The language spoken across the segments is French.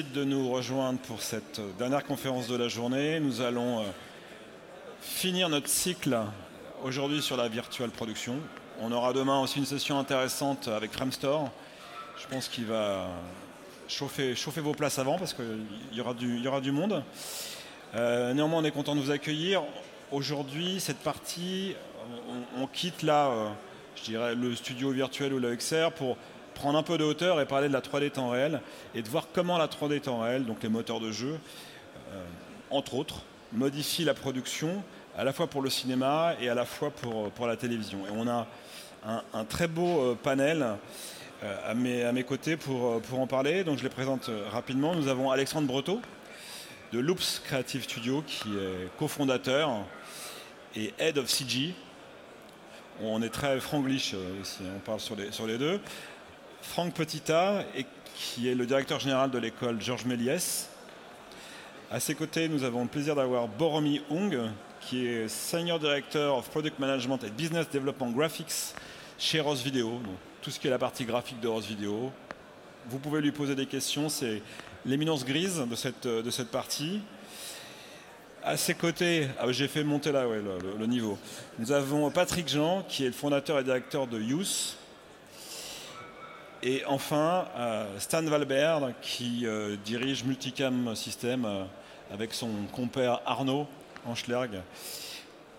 De nous rejoindre pour cette dernière conférence de la journée. Nous allons euh, finir notre cycle aujourd'hui sur la virtual production. On aura demain aussi une session intéressante avec Framestore. Je pense qu'il va chauffer, chauffer vos places avant parce qu'il y, aura du, y aura du monde. Euh, néanmoins, on est content de vous accueillir. Aujourd'hui, cette partie, on, quitte là, euh, je dirais, le studio virtuel ou XR pour prendre un peu de hauteur et parler de la 3D temps réel et de voir comment la 3D temps réel, donc les moteurs de jeu, euh, entre autres, modifie la production à la fois pour le cinéma et à la fois pour, pour la télévision. Et on a un, très beau euh, panel euh, à, mes, à mes côtés pour, pour en parler. Donc je les présente rapidement. Nous avons Alexandre Breteau de Loops Creative Studio qui est cofondateur et Head of CG. On est très franglish ici, on parle sur les, sur les deux. Franck Petita, qui est le directeur général de l'école Georges Méliès. À ses côtés, nous avons le plaisir d'avoir Boromi Hong, qui est Senior Director of Product Management and Business Development Graphics chez Rose Video, tout ce qui est la partie graphique de Rose Video. Vous pouvez lui poser des questions, c'est l'éminence grise de cette, cette partie. À ses côtés, ah, j'ai fait monter là le, niveau. Nous avons Patrick Jean, qui est le fondateur et directeur de Youth, et enfin, euh, Stan Valbert, qui euh, dirige Multicam System euh, avec son compère Arnaud Anschlerg,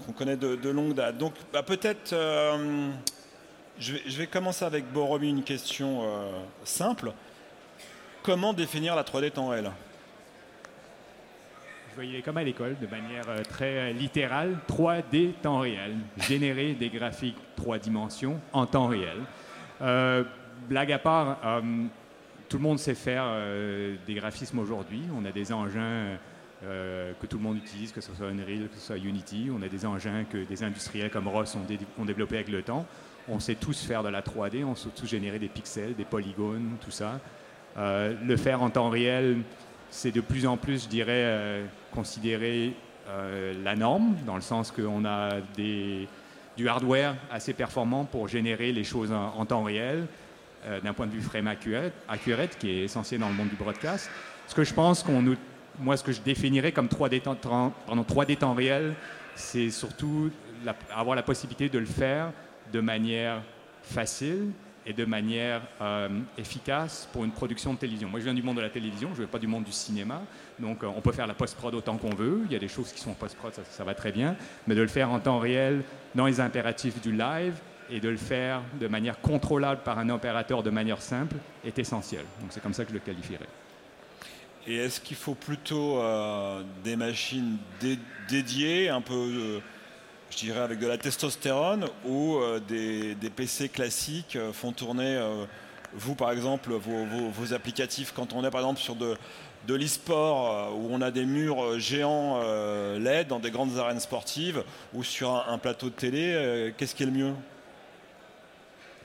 qu'on connaît de, longue date. Donc bah, peut-être, je, vais, commencer avec Boromi une question simple. Comment définir la 3D temps réel je voyais comme à l'école, de manière très littérale, 3D temps réel, générer des graphiques 3 dimensions en temps réel blague à part, euh, tout le monde sait faire euh, des graphismes aujourd'hui. On a des engins euh, que tout le monde utilise, que ce soit Unreal, que ce soit Unity. On a des engins que des industriels comme Ross ont, développés avec le temps. On sait tous faire de la 3D, on sait tous générer des pixels, des polygones, tout ça. le faire en temps réel, c'est de plus en plus, je dirais, considéré la norme, dans le sens qu'on a du hardware assez performant pour générer les choses en temps réel. Euh, d'un point de vue frame accurate, qui est essentiel dans le monde du broadcast. Ce que je pense qu'on moi, ce que je définirais comme 3D temps, pardon, 3D temps réel, c'est surtout avoir la possibilité de le faire de manière facile et de manière euh, efficace pour une production de télévision. Moi, je viens du monde de la télévision, je ne viens pas du monde du cinéma. Donc, euh, on peut faire la post-prod autant qu'on veut. Il y a des choses qui sont post-prod, ça, va très bien. Mais de le faire en temps réel, dans les impératifs du live, et de le faire de manière contrôlable par un opérateur de manière simple est essentiel. Donc c'est comme ça que je le qualifierais. Et est-ce qu'il faut plutôt euh, des machines dédiées, un peu, euh, je dirais, avec de la testostérone, ou euh, des, PC classiques font tourner, vous par exemple, vos, applicatifs quand on est par exemple sur de, de l'e-sport où on a des murs géants LED dans des grandes arènes sportives ou sur un plateau de télé, qu'est-ce qui est le mieux?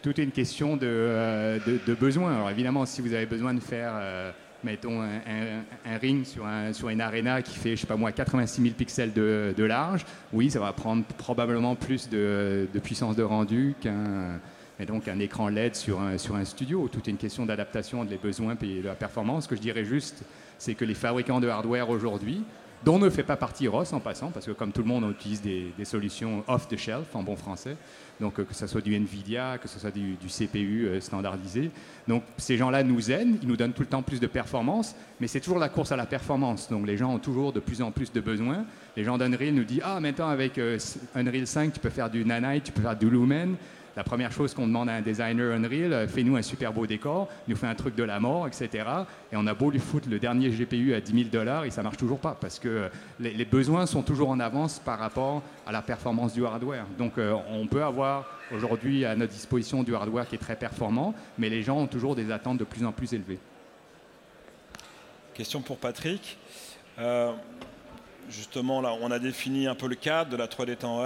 Tout est une question euh, de, de, besoin. Alors évidemment, si vous avez besoin de faire, euh, mettons, un, ring sur, un, sur une arena qui fait, je sais pas moi, 86 000 pixels de, de large, oui, ça va prendre probablement plus de, puissance de rendu qu'un donc un écran LED sur un, sur un studio. Tout est une question d'adaptation des besoins et de la performance. Ce que je dirais juste, c'est que les fabricants de hardware aujourd'hui, dont ne fait pas partie ROS en passant, parce que comme tout le monde, on utilise des, des solutions off-the-shelf en bon français, donc euh, que ce soit du NVIDIA, que ce soit du, CPU euh, standardisé. Donc ces gens-là nous aident, ils nous donnent tout le temps plus de performance, mais c'est toujours la course à la performance. Donc les gens ont toujours de plus en plus de besoins. Les gens d'Unreal nous disent, ah maintenant avec euh, Unreal 5, tu peux faire du Nanite, tu peux faire du Lumen. La première chose qu'on demande à un designer Unreal, euh, fais-nous un super beau décor, nous fait un truc de la mort, etc. Et on a beau lui foutre le dernier GPU à 10 000 dollars et ça marche toujours pas parce que euh, les, besoins sont toujours en avance par rapport à la performance du hardware. Donc euh, on peut avoir aujourd'hui à notre disposition du hardware qui est très performant, mais les gens ont toujours des attentes de plus en plus élevées. Question pour Patrick. justement, là, on a défini un peu le cadre de la 3D temps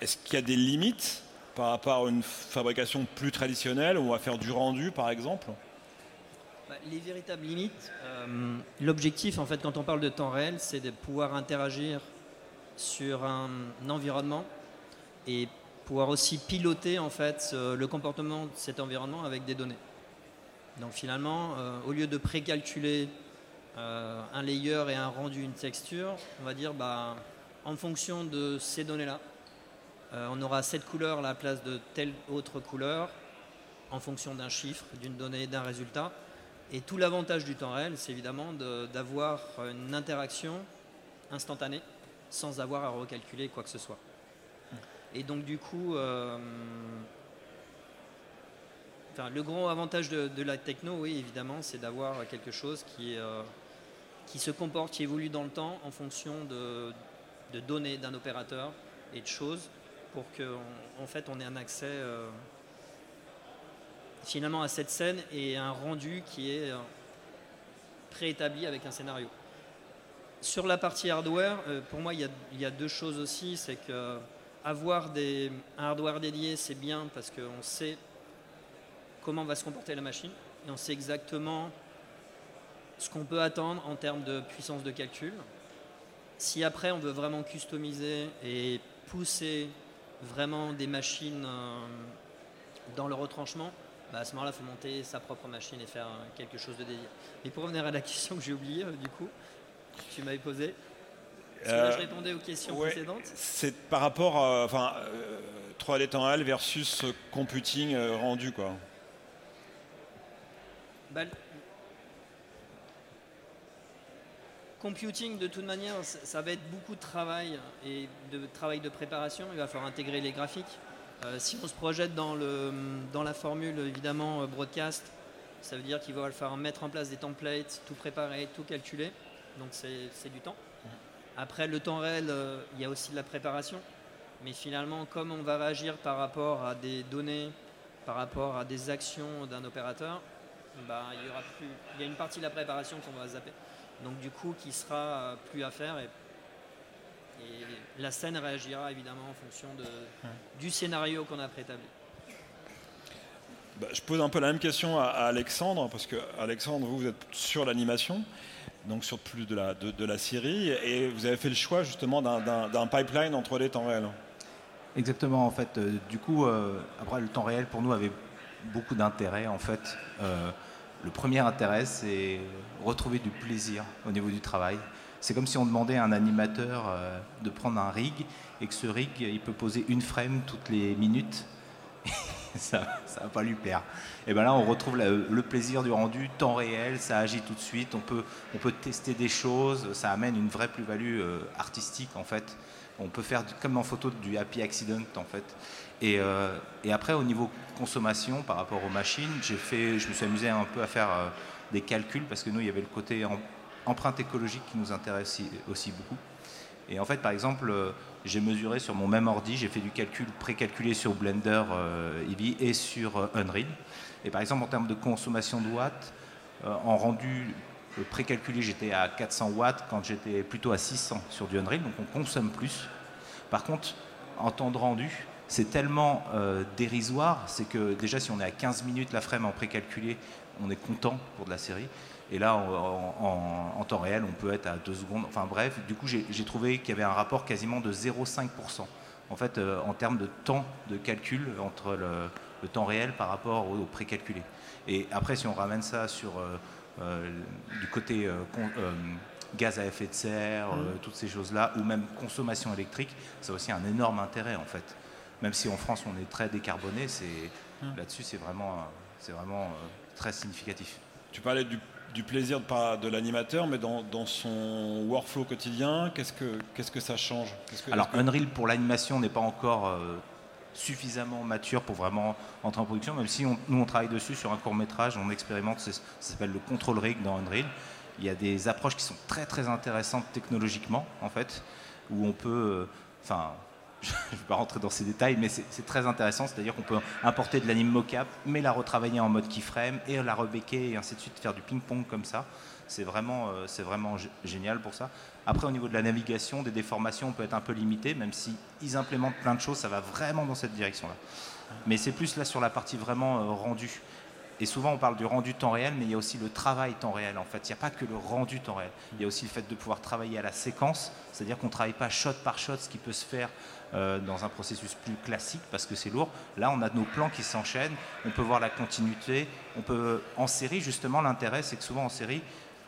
est-ce qu'il y a des limites par rapport à une fabrication plus traditionnelle on va faire du rendu par exemple? Bah, Les véritables limites, euh, l'objectif en fait quand on parle de temps réel, c'est de pouvoir interagir sur un, environnement et pouvoir aussi piloter en fait le comportement de cet environnement avec des données. Donc finalement, au lieu de précalculer un layer et un rendu, une texture, on va dire bah, en fonction de ces données-là, on aura cette couleur à la place de telle autre couleur en fonction d'un chiffre, d'une donnée, d'un résultat. Et tout l'avantage du temps réel, c'est évidemment d'avoir une interaction instantanée sans avoir à recalculer quoi que ce soit. Et donc du coup, euh, le grand avantage de, la techno, oui, évidemment, c'est d'avoir quelque chose euh, qui se comporte, qui évolue dans le temps en fonction de, données d'un opérateur et de choses pour qu'en en fait on ait un accès euh, finalement à cette scène et un rendu qui est préétabli avec un scénario. Sur la partie hardware, euh, pour moi, il y, a, deux choses aussi. C'est que avoir des, un hardware dédié, c'est bien parce qu'on sait comment va se comporter la machine et on sait exactement ce qu'on peut attendre en termes de puissance de calcul. Si après on veut vraiment customiser et pousser vraiment des machines euh, dans le retranchement, bah, à ce moment-là, il faut monter sa propre machine et faire quelque chose de dédié. Mais pour revenir à la question que j'ai oubliée, euh, du coup, tu m'avais posé. je euh, répondais aux questions précédentes? C'est par rapport à enfin, 3D euh, temps réel versus computing euh, rendu. Quoi. Bah, computing, de toute manière, ça va être beaucoup de travail et de travail de préparation. Il va falloir intégrer les graphiques. si on se projette dans, le, dans la formule, évidemment, broadcast, ça veut dire qu'il va falloir mettre en place des templates, tout préparer, tout calculer donc c'est du temps. Après, le temps réel, euh, il y a aussi de la préparation. Mais finalement, comme on va réagir par rapport à des données, par rapport à des actions d'un opérateur, bah, il, y aura plus, il y a une partie de la préparation qu'on va zapper. Donc du coup, qui sera euh, plus à faire. Et, la scène réagira évidemment en fonction de, du scénario qu'on a préétabli. Bah, je pose un peu la même question à, Alexandre, parce que Alexandre, vous, vous êtes sur l'animation donc sur plus de la, de, la série, et vous avez fait le choix justement d'un pipeline entre les temps réels. Exactement, en fait. Euh, du coup, euh, après, le temps réel pour nous avait beaucoup d'intérêt. En fait, euh, le premier intérêt, c'est retrouver du plaisir au niveau du travail. C'est comme si on demandait à un animateur de prendre un rig et que ce rig, il peut poser une frame toutes les minutes. ça ne va pas lui plaire. Et bien là, on retrouve le plaisir du rendu, temps réel, ça agit tout de suite, on peut, on peut tester des choses, ça amène une vraie plus-value euh, artistique en fait. On peut faire comme en photo du happy accident en fait. Et, euh, et après, au niveau consommation par rapport aux machines, j'ai fait, je me suis amusé un peu à faire euh, des calculs parce que nous, il y avait le côté empreinte écologique qui nous intéresse aussi beaucoup. Et en fait, par exemple, j'ai mesuré sur mon même ordi, j'ai fait du calcul précalculé sur Blender euh, Eevee et sur euh, Unreal. Et par exemple, en termes de consommation de watts, euh, en rendu précalculé, j'étais à 400 watts quand j'étais plutôt à 600 sur du Unreal, donc on consomme plus. Par contre, en temps de rendu, c'est tellement dérisoire, c'est que déjà si on est à 15 minutes la frame en précalculé, on est content pour de la série. Et là, en, temps réel, on peut être à 2 secondes. Enfin bref, du coup, j'ai trouvé qu'il y avait un rapport quasiment de 0,5%. En fait, euh, en termes de temps de calcul entre le, temps réel par rapport au, précalculé. Et après, si on ramène ça sur euh, euh, du côté gaz à effet de serre, mmh. toutes ces choses-là, ou même consommation électrique, ça a aussi un énorme intérêt en fait. Même si en France on est très décarboné, mmh. là-dessus c'est vraiment, c'est vraiment très significatif. Tu parlais du du plaisir de, de l'animateur, mais dans, son workflow quotidien, qu'est-ce que, qu'est-ce que ça change? Alors, Unreal pour l'animation n'est pas encore euh, suffisamment mature pour vraiment entrer en production, même si nous on travaille dessus sur un court métrage, on expérimente, ça s'appelle le control rig dans Unreal. Il y a des approches qui sont très très intéressantes technologiquement, en fait, où on peut, euh, je ne vais pas rentrer dans ces détails, mais c'est très intéressant. C'est-à-dire qu'on peut importer de l'anime mocap, mais la retravailler en mode keyframe et la rebéquer et ainsi de suite, faire du ping-pong comme ça. C'est vraiment, euh, génial pour ça. Après, au niveau de la navigation, des déformations, on peut être un peu limité, même si ils implémentent plein de choses, ça va vraiment dans cette direction-là. Mais c'est plus là sur la partie vraiment euh, rendue. Et souvent, on parle du rendu temps réel, mais il y a aussi le travail temps réel. En fait, il n'y a pas que le rendu temps réel. Il y a aussi le fait de pouvoir travailler à la séquence, c'est-à-dire qu'on ne travaille pas shot par shot, ce qui peut se faire euh, dans un processus plus classique parce que c'est lourd. Là, on a nos plans qui s'enchaînent, on peut voir la continuité. On peut, en série, justement, l'intérêt, c'est que souvent en série,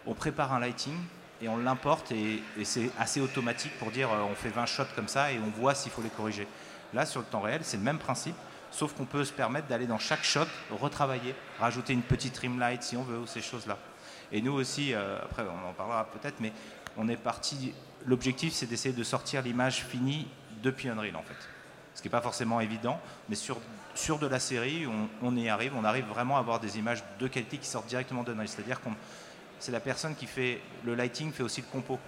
on prépare un lighting et on l'importe et, c'est assez automatique pour dire euh, on fait 20 shots comme ça et on voit s'il faut les corriger. Là, sur le temps réel, c'est le même principe sauf qu'on peut se permettre d'aller dans chaque shot, retravailler, rajouter une petite light si on veut, ou ces choses-là. Et nous aussi, euh, après on en parlera peut-être, mais on est parti, l'objectif c'est d'essayer de sortir l'image finie depuis Unreal en fait. Ce qui n'est pas forcément évident, mais sur, sur de la série, on, y arrive, on arrive vraiment à avoir des images de qualité qui sortent directement d'Unreal. C'est-à-dire qu'on c'est la personne qui fait le lighting, fait aussi le compo.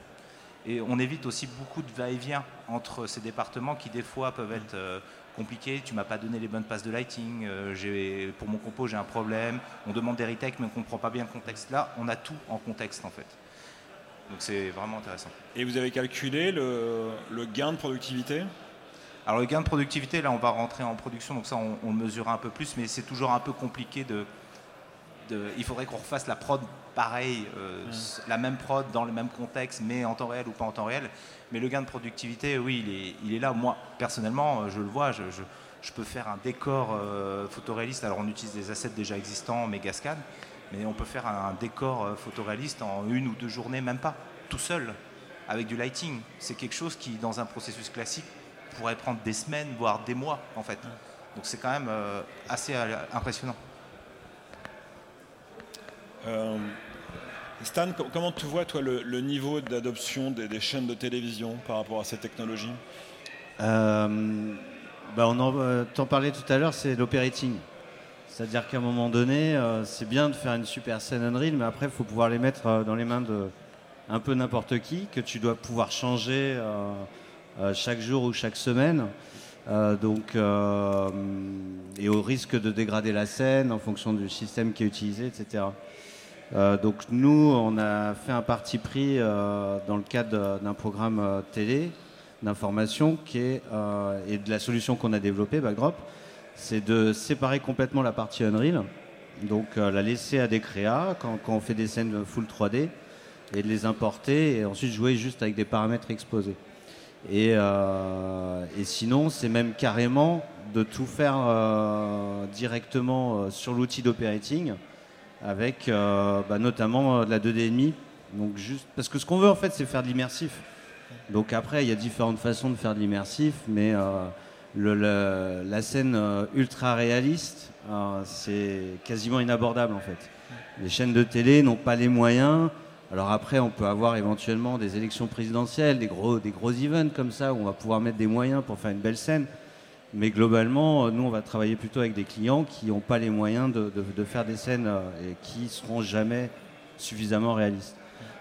Et on évite aussi beaucoup de va-et-vient entre ces départements qui des fois peuvent être euh, compliqué, tu m'as pas donné les bonnes passes de lighting, euh, pour mon compo j'ai un problème, on demande des retakes mais on comprend pas bien le contexte. Là, on a tout en contexte en fait. Donc c'est vraiment intéressant. Et vous avez calculé le, gain de productivité? Alors le gain de productivité, là on va rentrer en production, donc ça on, on le mesurera un peu plus, mais c'est toujours un peu compliqué de... de il faudrait qu'on refasse la prod pareil, euh, la même prod dans le même contexte, mais en temps réel ou pas en temps réel. Mais le gain de productivité, oui, il est, il est là. Moi, personnellement, je le vois, je, je, peux faire un décor euh, photoréaliste. Alors, on utilise des assets déjà existants, Megascan, mais on peut faire un, décor euh, photoréaliste en une ou deux journées, même pas, tout seul, avec du lighting. C'est quelque chose qui, dans un processus classique, pourrait prendre des semaines, voire des mois, en fait. Donc, c'est quand même assez impressionnant. Euh, Stan, comment tu vois toi le, niveau d'adoption des, chaînes de télévision par rapport à ces technologies euh, bah On en euh, t'en parlait tout à l'heure, c'est l'operating. C'est-à-dire qu'à un moment donné, c'est bien de faire une super scène Unreal, mais après, il faut pouvoir les mettre dans les mains de un peu n'importe qui, que tu dois pouvoir changer chaque jour ou chaque semaine. donc, et au risque de dégrader la scène en fonction du système qui est utilisé, etc. Euh, donc nous, on a fait un parti pris euh, dans le cadre d'un programme euh, télé d'information et de la solution qu'on a développée, Backdrop, c'est de séparer complètement la partie Unreal, donc la laisser à des créas quand, on fait des scènes full 3D et de les importer et ensuite jouer juste avec des paramètres exposés. Et, et sinon, c'est même carrément de tout faire directement sur l'outil d'operating avec euh, bah, notamment euh, de la 2D Donc juste parce que ce qu'on veut en fait, c'est faire de l'immersif. Donc après, il y a différentes façons de faire de l'immersif, mais euh, la scène ultra réaliste, c'est quasiment inabordable en fait. Les chaînes de télé n'ont pas les moyens. Alors après, on peut avoir éventuellement des élections présidentielles, des gros, des gros events comme ça, où on va pouvoir mettre des moyens pour faire une belle scène. Mais globalement, nous, on va travailler plutôt avec des clients qui n'ont pas les moyens de, faire des scènes euh, et qui seront jamais suffisamment réalistes.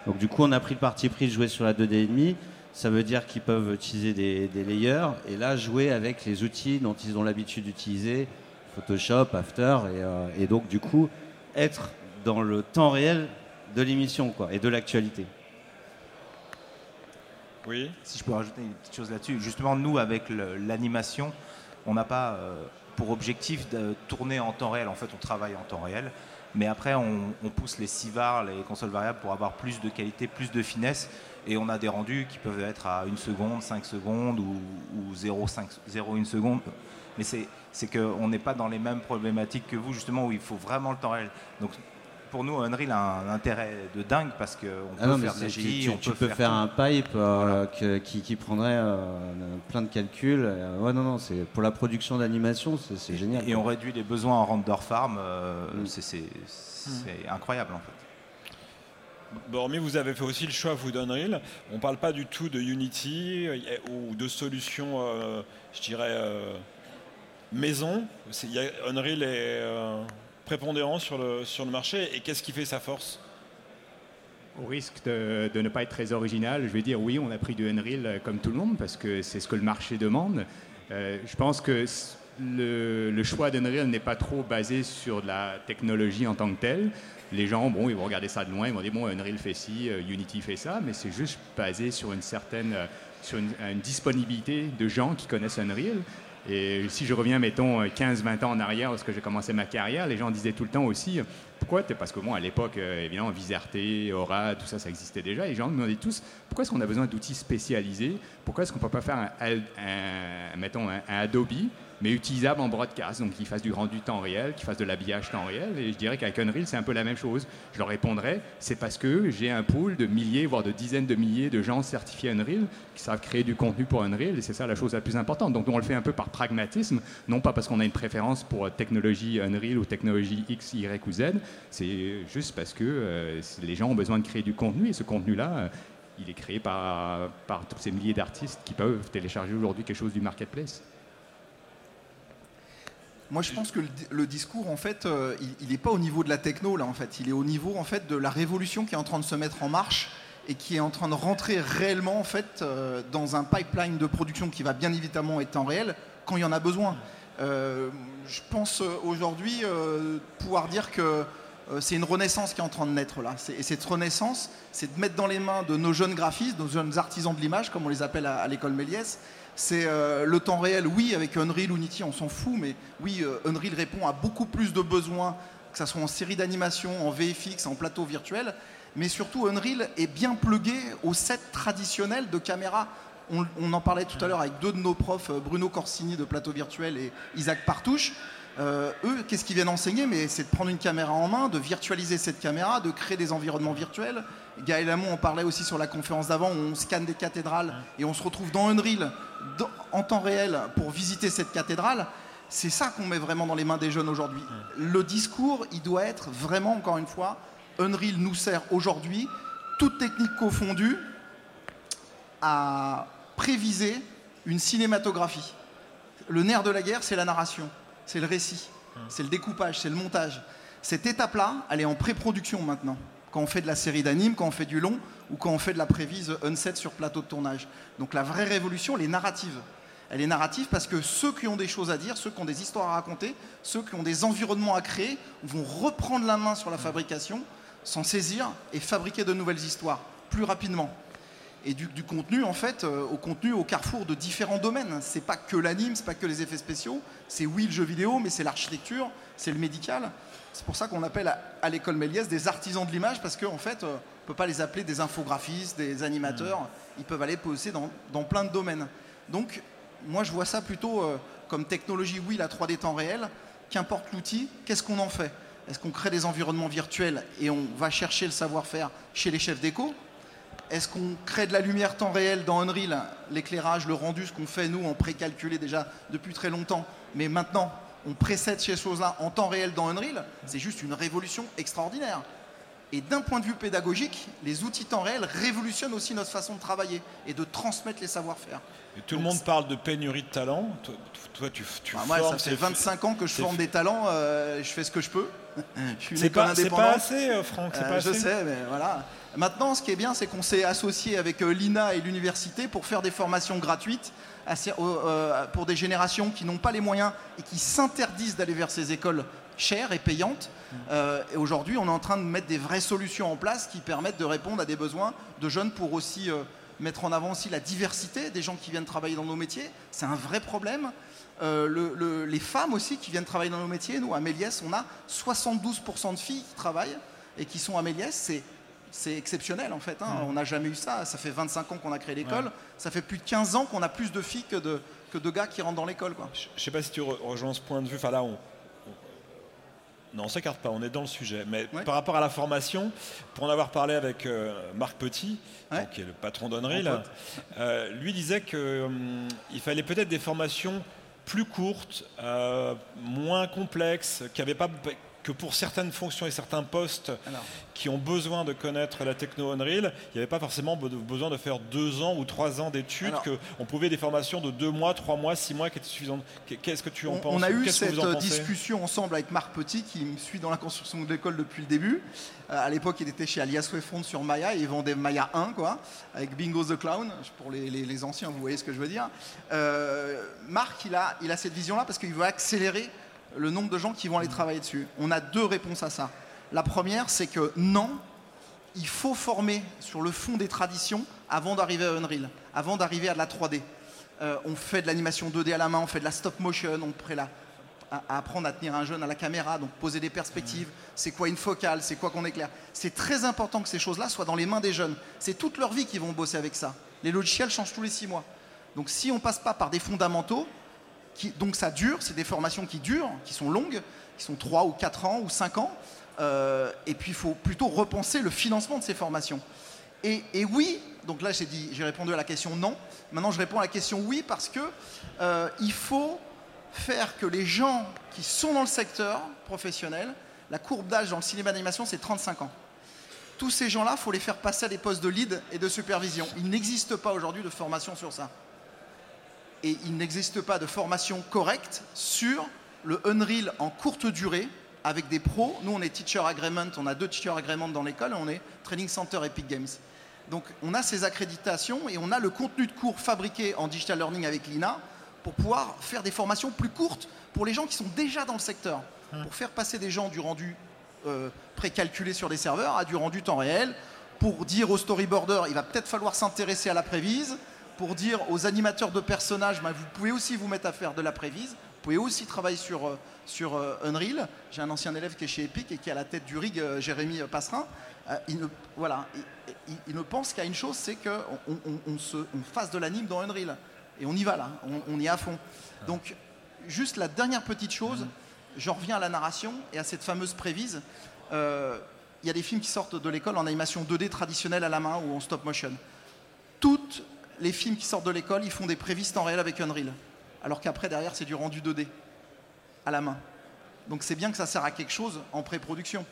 Donc du coup, on a pris le parti pris de jouer sur la 2D Ça veut dire qu'ils peuvent utiliser des, layers et là jouer avec les outils dont ils ont l'habitude d'utiliser, Photoshop, After, et, euh, et, donc du coup être dans le temps réel de l'émission quoi et de l'actualité. Oui. Si je peux rajouter une petite chose là-dessus, justement nous avec l'animation, on n'a pas euh, pour objectif de tourner en temps réel. En fait, on travaille en temps réel. Mais après, on, pousse les CIVAR, les consoles variables, pour avoir plus de qualité, plus de finesse. Et on a des rendus qui peuvent être à 1 seconde, 5 secondes ou, ou 0,1 seconde. Mais c'est qu'on n'est pas dans les mêmes problématiques que vous, justement, où il faut vraiment le temps réel. Donc pour nous, Unreal a un intérêt de dingue parce qu'on ah peut faire de la tu, on peut, faire, un pipe euh, qui, prendrait euh, plein de calculs. Euh, ouais, non, non, c'est pour la production d'animation, c'est génial. Et on réduit les besoins en render farm. Mm. C'est incroyable en fait. Bormi, vous avez fait aussi le choix, vous, d'Unreal. On ne parle pas du tout de Unity ou de solutions, je dirais, maison. Unreal est prépondérant sur le, sur le marché et qu'est-ce qui fait sa force? Au risque de, ne pas être très original, je vais dire oui, on a pris du Unreal euh, comme tout le monde parce que c'est ce que le marché demande. Euh, je pense que le, choix d'Unreal n'est pas trop basé sur la technologie en tant que telle. Les gens, bon, ils vont regarder ça de loin, ils vont dire bon, Unreal fait ci, euh, Unity fait ça, mais c'est juste basé sur une certaine, sur une, disponibilité de gens qui connaissent Unreal Et si je reviens, mettons, 15-20 ans en arrière, lorsque j'ai commencé ma carrière, les gens disaient tout le temps aussi, pourquoi Parce que bon, à l'époque, euh, évidemment, Visarte, Aura, tout ça, ça existait déjà. Et les gens me demandaient tous, pourquoi est-ce qu'on a besoin d'outils spécialisés? Pourquoi est-ce qu'on ne peut pas faire, mettons, un Adobe mais utilisable en broadcast, donc qui fasse du rendu temps réel, qui fasse de l'habillage temps réel. Et je dirais qu'avec Unreal, c'est un peu la même chose. Je leur répondrais, c'est parce que j'ai un pool de milliers, voire de dizaines de milliers de gens certifiés Unreal qui savent créer du contenu pour Unreal, et c'est ça la chose la plus importante. Donc on le fait un peu par pragmatisme, non pas parce qu'on a une préférence pour technologie Unreal ou technologie X, Y ou Z, c'est juste parce que euh, les gens ont besoin de créer du contenu, et ce contenu-là, euh, il est créé par, par tous ces milliers d'artistes qui peuvent télécharger aujourd'hui quelque chose du marketplace. Moi, je pense que le, discours, en fait, euh, il n'est pas au niveau de la techno, là, en fait. Il est au niveau, en fait, de la révolution qui est en train de se mettre en marche et qui est en train de rentrer réellement, en fait, euh, dans un pipeline de production qui va bien évidemment être en réel quand il y en a besoin. Euh, je pense aujourd'hui pouvoir dire que c'est une renaissance qui est en train de naître là. Et cette renaissance, c'est de mettre dans les mains de nos jeunes graphistes, nos jeunes artisans de l'image, comme on les appelle à l'école Méliès, c'est euh, le temps réel, oui, avec Unreal, Unity, on s'en fout, mais oui, euh, Unreal répond à beaucoup plus de besoins, que ce soit en série d'animation, en VFX, en plateau virtuel, mais surtout Unreal est bien plugué au set traditionnel de caméra. On, en parlait tout à l'heure avec deux de nos profs, euh, Bruno Corsini de plateau virtuel et Isaac Partouche. eux, qu'est-ce qu'ils viennent enseigner Mais c'est de prendre une caméra en main, de virtualiser cette caméra, de créer des environnements virtuels. Gaël Hamon en parlait aussi sur la conférence d'avant, où on scanne des cathédrales et on se retrouve dans Unreal en temps réel pour visiter cette cathédrale, c'est ça qu'on met vraiment dans les mains des jeunes aujourd'hui. Le discours, il doit être vraiment, encore une fois, Unreal nous sert aujourd'hui, toute technique confondue, à préviser une cinématographie. Le nerf de la guerre, c'est la narration, c'est le récit, c'est le découpage, c'est le montage. Cette étape-là, elle est en pré-production maintenant quand on fait de la série d'animes, quand on fait du long ou quand on fait de la prévise unset sur plateau de tournage. Donc la vraie révolution, elle est narrative. Elle est narrative parce que ceux qui ont des choses à dire, ceux qui ont des histoires à raconter, ceux qui ont des environnements à créer, vont reprendre la main sur la fabrication, s'en saisir et fabriquer de nouvelles histoires plus rapidement. Et du, contenu, en fait, euh, au contenu au carrefour de différents domaines. C'est pas que l'anime, c'est pas que les effets spéciaux, c'est oui le jeu vidéo, mais c'est l'architecture, c'est le médical. C'est pour ça qu'on appelle à, l'école Méliès des artisans de l'image, parce qu'en fait, euh, on ne peut pas les appeler des infographistes, des animateurs. Ils peuvent aller poser dans, plein de domaines. Donc, moi, je vois ça plutôt euh, comme technologie, oui, la 3D temps réel. Qu'importe l'outil, qu'est-ce qu'on en fait? Est-ce qu'on crée des environnements virtuels et on va chercher le savoir-faire chez les chefs d'éco? Est-ce qu'on crée de la lumière temps réel dans Unreal? L'éclairage, le rendu, ce qu'on fait nous en précalculé déjà depuis très longtemps. Mais maintenant, on précède ces choses-là en temps réel dans Unreal, c'est juste une révolution extraordinaire. Et d'un point de vue pédagogique, les outils temps réel révolutionnent aussi notre façon de travailler et de transmettre les savoir-faire. tout le monde parle de pénurie de talent. Toi, tu, tu bah, Moi, ça fait 25 ans que je forme des talents. Euh, je fais ce que je peux. C'est pas, pas, assez, euh, Franck. Euh, je sais, mais voilà. Maintenant, ce qui est bien, c'est qu'on s'est associé avec l'INA et l'université pour faire des formations gratuites euh, pour des générations qui n'ont pas les moyens et qui s'interdisent d'aller vers ces écoles chères et payantes. Euh, et aujourd'hui, on est en train de mettre des vraies solutions en place qui permettent de répondre à des besoins de jeunes pour aussi euh, mettre en avant aussi la diversité des gens qui viennent travailler dans nos métiers. C'est un vrai problème. les femmes aussi qui viennent travailler dans nos métiers, nous à Méliès, on a 72% de filles qui travaillent et qui sont à Méliès. C'est c'est exceptionnel en fait. Hein. On n'a jamais eu ça. Ça fait 25 ans qu'on a créé l'école. Ça fait plus de 15 ans qu'on a plus de filles que de, que de gars qui rentrent dans l'école. Je ne sais pas si tu rejoins ce point de vue. Enfin là, on, non, on s'écarte pas, on est dans le sujet. Mais par rapport à la formation, pour en avoir parlé avec euh, Marc Petit, qui est le patron d'Unreal, euh, lui disait qu'il hum, fallait peut-être des formations plus courtes, euh, moins complexes, qui n'avaient pas que pour certaines fonctions et certains postes qui ont besoin de connaître la techno Unreal, il n'y avait pas forcément besoin de faire deux ans ou trois ans d'études, qu'on pouvait des formations de deux mois, trois mois, six mois qui étaient suffisantes. Qu'est-ce que tu en penses On a eu cette discussion ensemble avec Marc Petit, qui me suit dans la construction de l'école depuis le début. Euh, à l'époque, il était chez Alias Wefront sur Maya, et il vendait Maya 1, quoi, avec Bingo the Clown, pour les, anciens, vous voyez ce que je veux dire. Euh, Marc, il a, il a cette vision-là parce qu'il veut accélérer le nombre de gens qui vont aller travailler dessus On a deux réponses à ça. La première, c'est que non, il faut former sur le fond des traditions avant d'arriver à Unreal, avant d'arriver à de la 3D. Euh, on fait de l'animation 2D à la main, on fait de la stop motion, on prend la, à, apprendre à tenir un jeune à la caméra, donc poser des perspectives, c'est quoi une focale, c'est quoi qu'on éclaire. C'est très important que ces choses-là soient dans les mains des jeunes. C'est toute leur vie qu'ils vont bosser avec ça. Les logiciels changent tous les six mois. Donc si on passe pas par des fondamentaux, donc ça dure, c'est des formations qui durent, qui sont longues, qui sont 3 ou 4 ans ou 5 ans, euh, et puis il faut plutôt repenser le financement de ces formations. Et, oui, donc là j'ai dit, j'ai répondu à la question non. Maintenant je réponds à la question oui parce que euh, il faut faire que les gens qui sont dans le secteur professionnel, la courbe d'âge dans le cinéma d'animation, c'est 35 ans. Tous ces gens-là, faut les faire passer à des postes de lead et de supervision. Il n'existe pas aujourd'hui de formation sur ça. Et il n'existe pas de formation correcte sur le Unreal en courte durée avec des pros. Nous, on est Teacher Agreement, on a deux Teacher Agreement dans l'école, on est Training Center Epic Games. Donc, on a ces accréditations et on a le contenu de cours fabriqué en digital learning avec l'INA pour pouvoir faire des formations plus courtes pour les gens qui sont déjà dans le secteur, hum. pour faire passer des gens du rendu euh, précalculé sur des serveurs à du rendu temps réel, pour dire aux storyboarders, il va peut-être falloir s'intéresser à la prévise, pour dire aux animateurs de personnages, bah, vous pouvez aussi vous mettre à faire de la prévise, vous pouvez aussi travailler sur, euh, euh, Unreal. J'ai un ancien élève qui est chez Epic et qui est à la tête du rig, Jérémy Passerin. il, ne, voilà, il, ne pense qu'à une chose, c'est qu'on on, on fasse de l'anime dans Unreal. Et on y va là, on, y est à fond. Donc, juste la dernière petite chose, j'en reviens à la narration et à cette fameuse prévise. Euh, il y a des films qui sortent de l'école en animation 2D traditionnelle à la main ou en stop motion. Tous les films qui sortent de l'école, ils font des prévises en réel avec Unreal. Alors qu'après, derrière, c'est du rendu 2D à la main. Donc c'est bien que ça sert à quelque chose en pré-production.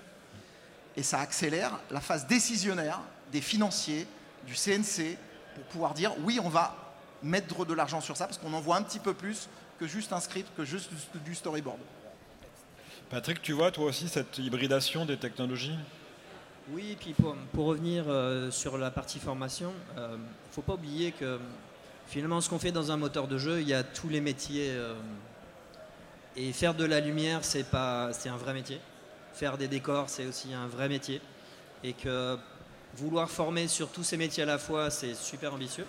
Et ça accélère la phase décisionnaire des financiers, du CNC, pour pouvoir dire oui, on va mettre de l'argent sur ça parce qu'on en voit un petit peu plus que juste un script, que juste du storyboard. Patrick, tu vois toi aussi cette hybridation des technologies? Oui, et puis pour, revenir euh, sur la partie formation, il euh, ne faut pas oublier que finalement ce qu'on fait dans un moteur de jeu, il y a tous les métiers. Euh, et faire de la lumière, c'est un vrai métier. Faire des décors, c'est aussi un vrai métier. Et que vouloir former sur tous ces métiers à la fois, c'est super ambitieux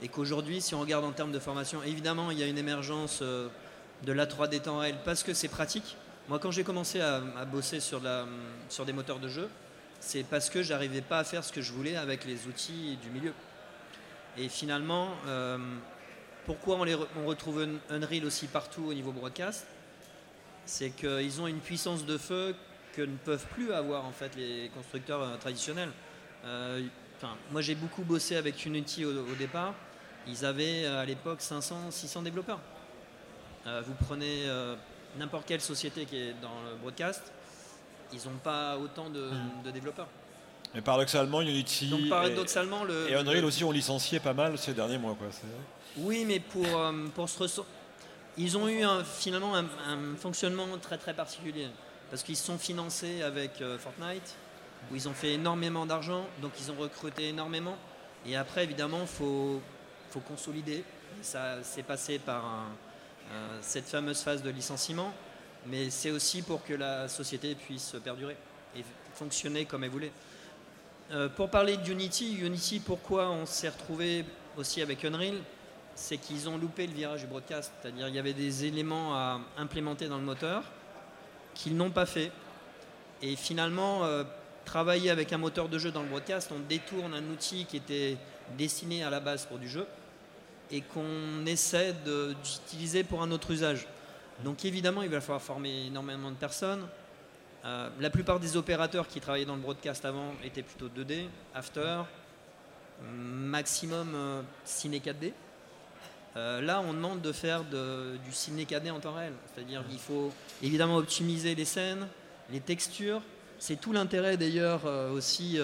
et qu'aujourd'hui, si on regarde en termes de formation, évidemment, il y a une émergence de la 3D temps réel parce que c'est pratique. Moi, quand j'ai commencé à, bosser sur, la, sur des moteurs de jeu, c'est parce que j'arrivais pas à faire ce que je voulais avec les outils du milieu. Et finalement, euh, pourquoi on, retrouve Unreal aussi partout au niveau broadcast? C'est qu'ils ont une puissance de feu que ne peuvent plus avoir en fait les constructeurs euh, traditionnels. moi, j'ai beaucoup bossé avec Unity au départ. Ils avaient euh, à l'époque 500, 600 développeurs. Euh, vous prenez euh, n'importe quelle société qui est dans le broadcast, ils n'ont pas autant de, hmm. développeurs. Mais paradoxalement, Unity Donc, paradoxalement, et, le, et Unreal aussi ont licencié pas mal ces derniers mois. Quoi. Oui, mais pour, pour se ils ont eu finalement un, fonctionnement très très particulier parce qu'ils sont financés avec Fortnite où ils ont fait énormément d'argent, donc ils ont recruté énormément. Et après, évidemment, il faut, il faut consolider. Ça s'est passé par cette fameuse phase de licenciement, mais c'est aussi pour que la société puisse perdurer et fonctionner comme elle voulait. Euh, pour parler d'Unity, Unity, pourquoi on s'est retrouvé aussi avec Unreal? C'est qu'ils ont loupé le virage du broadcast, c'est-à-dire il y avait des éléments à implémenter dans le moteur qu'ils n'ont pas fait. Et finalement, euh, travailler avec un moteur de jeu dans le broadcast, on détourne un outil qui était destiné à la base pour du jeu et qu'on essaie d'utiliser pour un autre usage. Donc évidemment, il va falloir former énormément de personnes. Euh, la plupart des opérateurs qui travaillaient dans le broadcast avant étaient plutôt 2D, After, maximum euh, Ciné 4D. Euh, là, on demande de faire du Ciné 4D en temps réel. C'est-à-dire qu'il faut évidemment optimiser les scènes, les textures. C'est tout l'intérêt d'ailleurs aussi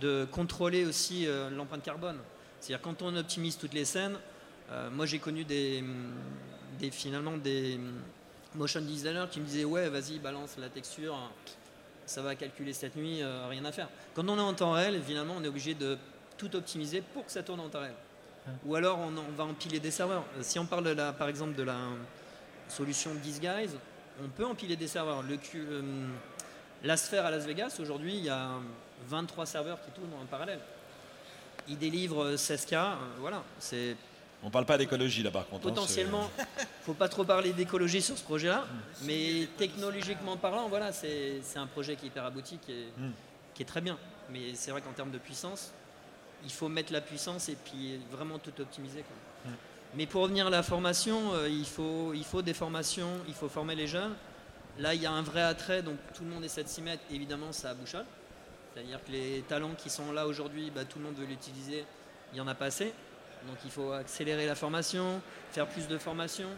de contrôler aussi l'empreinte carbone. C'est-à-dire quand on optimise toutes les scènes, moi j'ai connu des, finalement des motion designers qui me disaient ouais vas-y balance la texture, ça va calculer cette nuit, euh, rien à faire. Quand on est en temps réel, finalement on est obligé de tout optimiser pour que ça tourne en temps réel. Ou alors on, va empiler des serveurs. Si on parle de par exemple de la solution Disguise, on peut empiler des serveurs. Le, euh, la sphère à Las Vegas, aujourd'hui, il y a 23 serveurs qui tournent en parallèle. il délivre 16K, euh, voilà, c'est On parle pas d'écologie là par contre. hein, potentiellement, faut pas trop parler d'écologie sur ce projet-là, mais technologiquement parlant, voilà, c'est un projet qui est hyper abouti, qui est, Mm. qui est très bien. Mais c'est vrai qu'en termes de puissance, il faut mettre la puissance et puis vraiment tout optimiser. quoi. Mm. Mais pour revenir à la formation, euh, il, faut, il faut des formations, il faut former les jeunes. Là, il y a un vrai attrait, donc tout le monde essaie de s'y mettre. Évidemment, ça a bouchole. C'est-à-dire que les talents qui sont là aujourd'hui, bah, tout le monde veut l'utiliser, il n'y en a pas assez. Donc il faut accélérer la formation, faire plus de formations,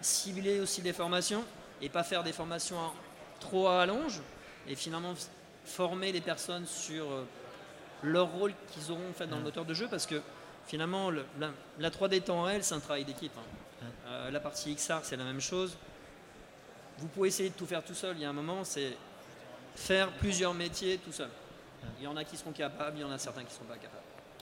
cibler aussi des formations et pas faire des formations trop à allonge et finalement former les personnes sur euh, leur rôle qu'ils auront fait dans le moteur de jeu parce que finalement le- la, la 3D temps réel c'est un travail d'équipe. hein. Euh, la partie XR c'est la même chose. Vous pouvez essayer de tout faire tout seul, il y a un moment c'est faire plusieurs métiers tout seul. Il y en a qui seront capables, il y en a certains qui ne seront pas capables.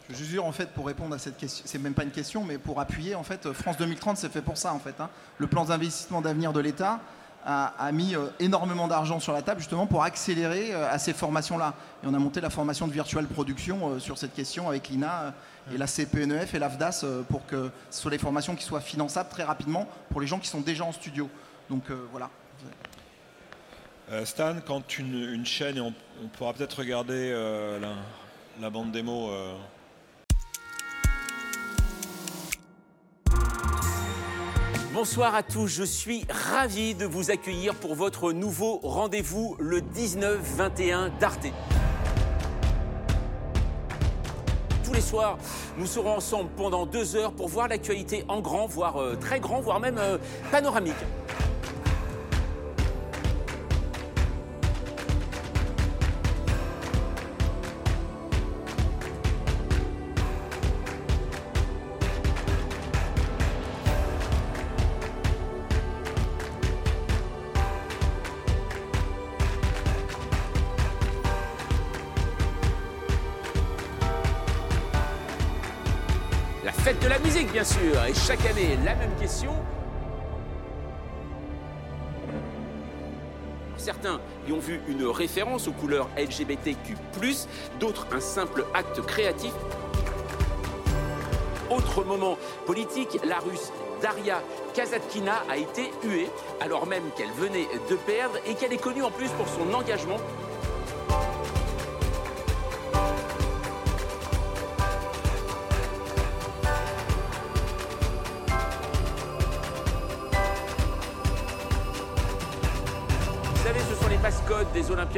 Je suis sûr en fait pour répondre à cette question, c'est même pas une question, mais pour appuyer en fait, France 2030 c'est fait pour ça en fait. hein. Le plan d'investissement d'avenir de l'État a, mis euh, énormément d'argent sur la table justement pour accélérer euh, à ces formations-là. Et on a monté la formation de virtual production euh, sur cette question avec l'INA et la CPNEF et l'AFDAS pour que ce soit des formations qui soient finançables très rapidement pour les gens qui sont déjà en studio. Donc voilà. Stan, quand une, chaîne, et on, pourra peut-être regarder la bande démo. Bonsoir à tous, je suis ravi de vous accueillir pour votre nouveau rendez-vous le 19-21 d'Arte. Tous les soirs, nous serons ensemble pendant deux heures pour voir l'actualité en grand, voire euh, très grand, voire même euh, panoramique. Et chaque année, la même question. Certains y ont vu une référence aux couleurs LGBTQ, d'autres un simple acte créatif. Autre moment politique, la russe Daria Kazatkina a été huée alors même qu'elle venait de perdre et qu'elle est connue en plus pour son engagement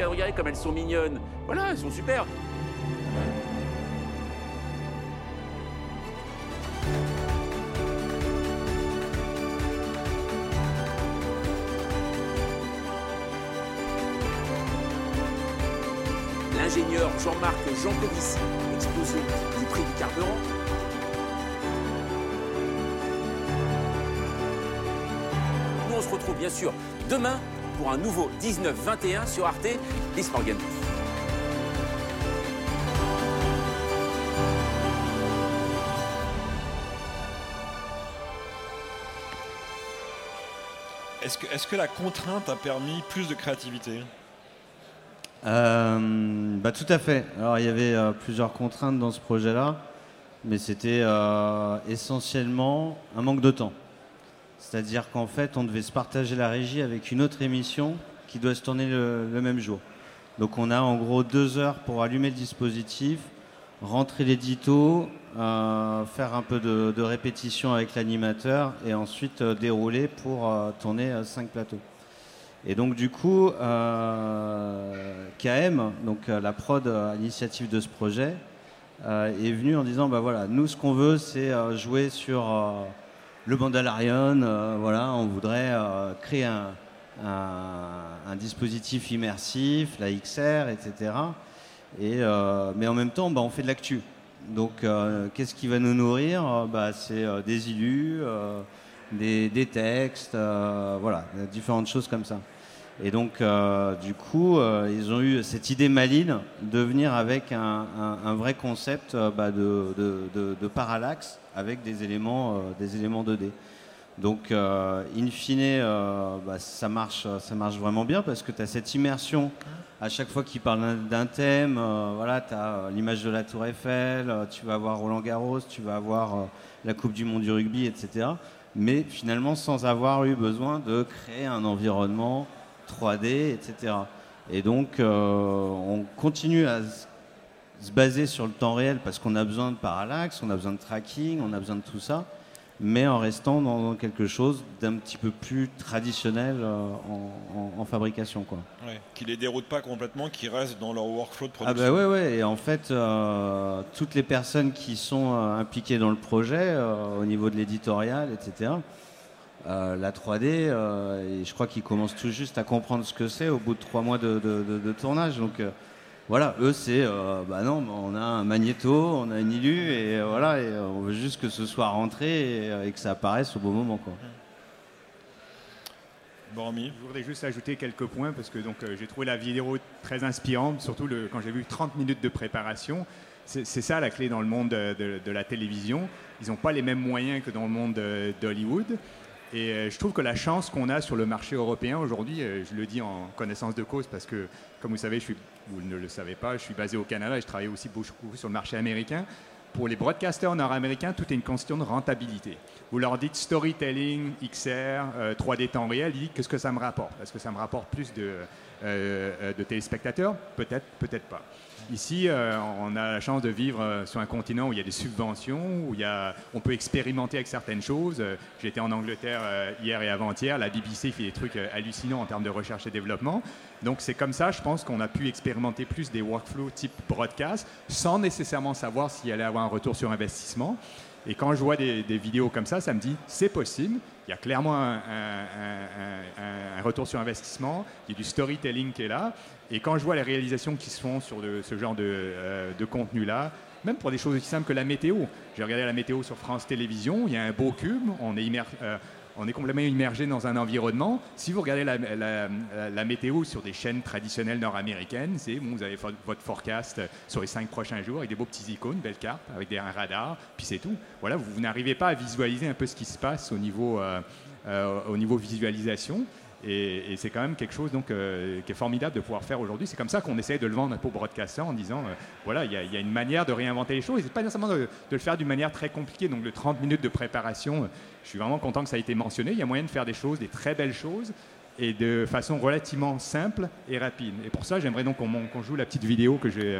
Regardez comme elles sont mignonnes. Voilà, elles sont super. L'ingénieur Jean-Marc Jancovici, exposé du prix du carburant. Nous, on se retrouve bien sûr demain pour un nouveau 19-21 sur Arte. Bis Morgan. Est-ce que, est-ce que la contrainte a permis plus de créativité? Euh, bah, tout à fait. Alors il y avait euh, plusieurs contraintes dans ce projet-là, mais c'était euh, essentiellement un manque de temps. C'est-à-dire qu'en fait, on devait se partager la régie avec une autre émission qui doit se tourner le, même jour. Donc on a en gros deux heures pour allumer le dispositif, rentrer l'édito, euh, faire un peu de, répétition avec l'animateur et ensuite euh, dérouler pour euh, tourner cinq plateaux. Et donc du coup, KM, donc la prod à l'initiative de ce projet, est venue en disant bah voilà, nous ce qu'on veut c'est jouer sur le Mandalorian, euh, voilà, on voudrait euh, créer un, dispositif immersif, la XR, etc. Et, euh, mais en même temps, bah, on fait de l'actu. Donc euh, qu'est-ce qui va nous nourrir? Bah, C'est des illus, des, des textes, voilà, différentes choses comme ça. Et donc, euh, du coup, euh, ils ont eu cette idée maligne de venir avec un, vrai concept euh, bah, de, parallaxe avec des éléments, des éléments 2D. Donc, in fine, bah, ça, marche, ça marche vraiment bien parce que tu as cette immersion. À chaque fois qu'il parle d'un- thème, voilà, tu as l'image de la Tour Eiffel, tu vas voir Roland Garros, tu vas voir euh, la Coupe du Monde du rugby, etc. Mais finalement, sans avoir eu besoin de créer un environnement 3D, etc. Et donc, euh, on continue à se baser sur le temps réel parce qu'on a besoin de parallaxe, on a besoin de tracking, on a besoin de tout ça, mais en restant dans quelque chose d'un petit peu plus traditionnel euh, en, en- en fabrication. Quoi. Ouais, Qui les déroute pas complètement, qui restent dans leur workflow de Ah production. bah ouais, ouais, et en fait, euh, toutes les personnes qui sont impliquées dans le projet, euh, au niveau de l'éditorial, etc., euh, la 3D, euh, et je crois qu'ils commencent tout juste à comprendre ce que c'est au bout de trois mois de, tournage. Donc euh, voilà, eux, c'est, bah non, on a un magnéto, on a une illu, et voilà, et on veut juste que ce soit rentré et, que ça apparaisse au bon moment. Quoi. Bormi. Je voudrais juste ajouter quelques points parce que donc j'ai trouvé la vidéo très inspirante, surtout quand j'ai vu 30 minutes de préparation. C'est ça la clé dans le monde de, la télévision. Ils n'ont pas les mêmes moyens que dans le monde de- d'Hollywood. Et euh, je trouve que la chance qu'on a sur le marché européen aujourd'hui, euh, je le dis en connaissance de cause parce que, comme vous savez, je suis, vous ne le savez pas, je suis basé au Canada et je travaille aussi beaucoup sur le marché américain. Pour les broadcasters nord-américains, tout est une question de rentabilité. Vous leur dites storytelling, XR, euh, 3D temps réel, ils disent qu'est-ce que ça me rapporte? Est-ce que ça me rapporte plus de, euh, euh, de téléspectateurs? Peut-être, peut-être pas. Ici, euh, on a la chance de vivre euh, sur un continent où il y a des subventions, où il y a, on peut expérimenter avec certaines choses. Euh, J'étais en Angleterre hier et avant-hier. La BBC fait des trucs hallucinants en termes de recherche et développement. Donc c'est comme ça, je pense qu'on a pu expérimenter plus des workflows type broadcast sans nécessairement savoir s'il allait avoir un retour sur investissement. Et quand je vois des, vidéos comme ça, ça me dit c'est possible. Il y a clairement un, retour sur investissement. Il y a du storytelling qui est là. Et quand je vois les réalisations qui se font sur ce genre de, euh, de contenu-là, même pour des choses aussi simples que la météo. J'ai regardé la météo sur France Télévisions. Il y a un beau cube. On est immer- euh, on est complètement immergé dans un environnement. Si vous regardez la, météo sur des chaînes traditionnelles nord-américaines, c'est bon, vous avez vo- votre forecast sur les cinq prochains jours avec des beaux petits icônes, belle carte, avec des un radar, puis c'est tout. Voilà, vous, vous n'arrivez pas à visualiser un peu ce qui se passe au niveau, euh, euh, au niveau visualisation. Et, c'est quand même quelque chose donc, euh, qui est formidable de pouvoir faire aujourd'hui. C'est comme ça qu'on essaie de le vendre pour broadcaster en disant euh, voilà, il y, a- une manière de réinventer les choses. Et pas nécessairement de, le faire d'une manière très compliquée. Donc, le 30 minutes de préparation, euh, je suis vraiment content que ça ait été mentionné. Il y a moyen de faire des choses, des très belles choses, et de façon relativement simple et rapide. Et pour ça, j'aimerais donc qu'on joue la petite vidéo que j'ai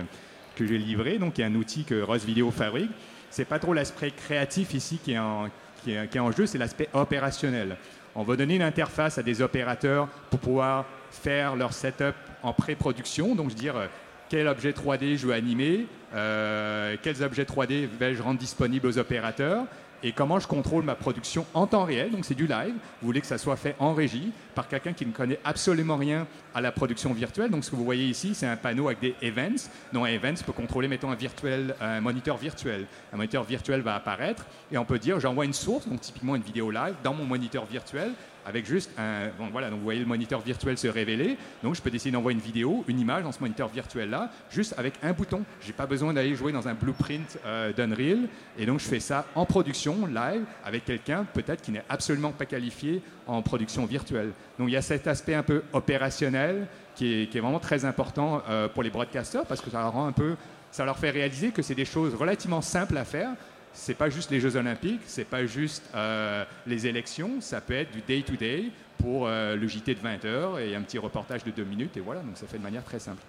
livrée. Donc, y a un outil que Rose Video fabrique. C'est pas trop l'aspect créatif ici qui est en, qui est- qui est en jeu, c'est l'aspect opérationnel. On va donner une interface à des opérateurs pour pouvoir faire leur setup en pré-production, donc je veux dire euh, quel objet 3D je veux animer, euh, quels objets 3D vais-je rendre disponibles aux opérateurs et comment je contrôle ma production en temps réel, donc c'est du live. Vous voulez que ça soit fait en régie par quelqu'un qui ne connaît absolument rien à la production virtuelle. Donc ce que vous voyez ici, c'est un panneau avec des events. dont un event peut contrôler, mettons, un, virtuel, un moniteur virtuel. Un moniteur virtuel va apparaître et on peut dire j'envoie une source, donc typiquement une vidéo live, dans mon moniteur virtuel avec juste un. Voilà, donc vous voyez le moniteur virtuel se révéler. Donc je peux décider d'envoyer une vidéo, une image dans ce moniteur virtuel là, juste avec un bouton. J'ai pas besoin d'aller jouer dans un blueprint euh, d'Unreal. Et donc je fais ça en production live avec quelqu'un peut-être qui n'est absolument pas qualifié en production virtuelle. Donc il y a cet aspect un peu opérationnel qui est, qui est vraiment très important euh, pour les broadcasters parce que ça leur rend un peu, ça leur fait réaliser que c'est des choses relativement simples à faire. C'est pas juste les Jeux Olympiques, c'est pas juste euh, les élections, ça peut être du day-to-day pour euh, le JT de 20 heures et un petit reportage de deux minutes et voilà, donc ça fait de manière très simple.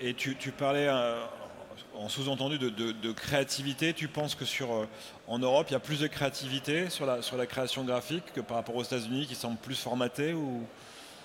Et tu, parlais euh, en sous-entendu de, de- créativité. Tu penses que sur, en Europe, il y a plus de créativité sur la, sur la création graphique que par rapport aux États-Unis qui semblent plus formatés ou...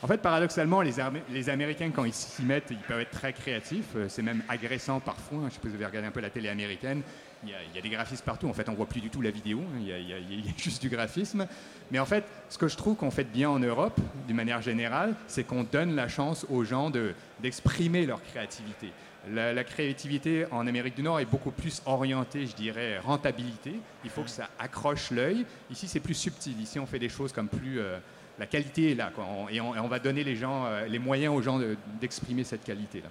En fait, paradoxalement, les, Américains, quand ils s'y mettent, ils peuvent être très créatifs. Euh, C'est même agressant parfois. hein. Je sais pas si vous avez regardé un peu la télé américaine. Il y, a, des graphismes partout. En fait, on voit plus du tout la vidéo. hein. Il y, a, juste du graphisme. Mais en fait, ce que je trouve qu'on fait bien en Europe, d'une manière générale, c'est qu'on donne la chance aux gens de- d'exprimer leur créativité. La, la créativité en Amérique du Nord est beaucoup plus orientée, je dirais, rentabilité. Il faut que ça accroche l'œil. Ici, c'est plus subtil. Ici, on fait des choses comme plus... euh, la qualité est là, quoi. On- et, on, et on va donner les, gens, euh, les moyens aux gens de- d'exprimer cette qualité-là.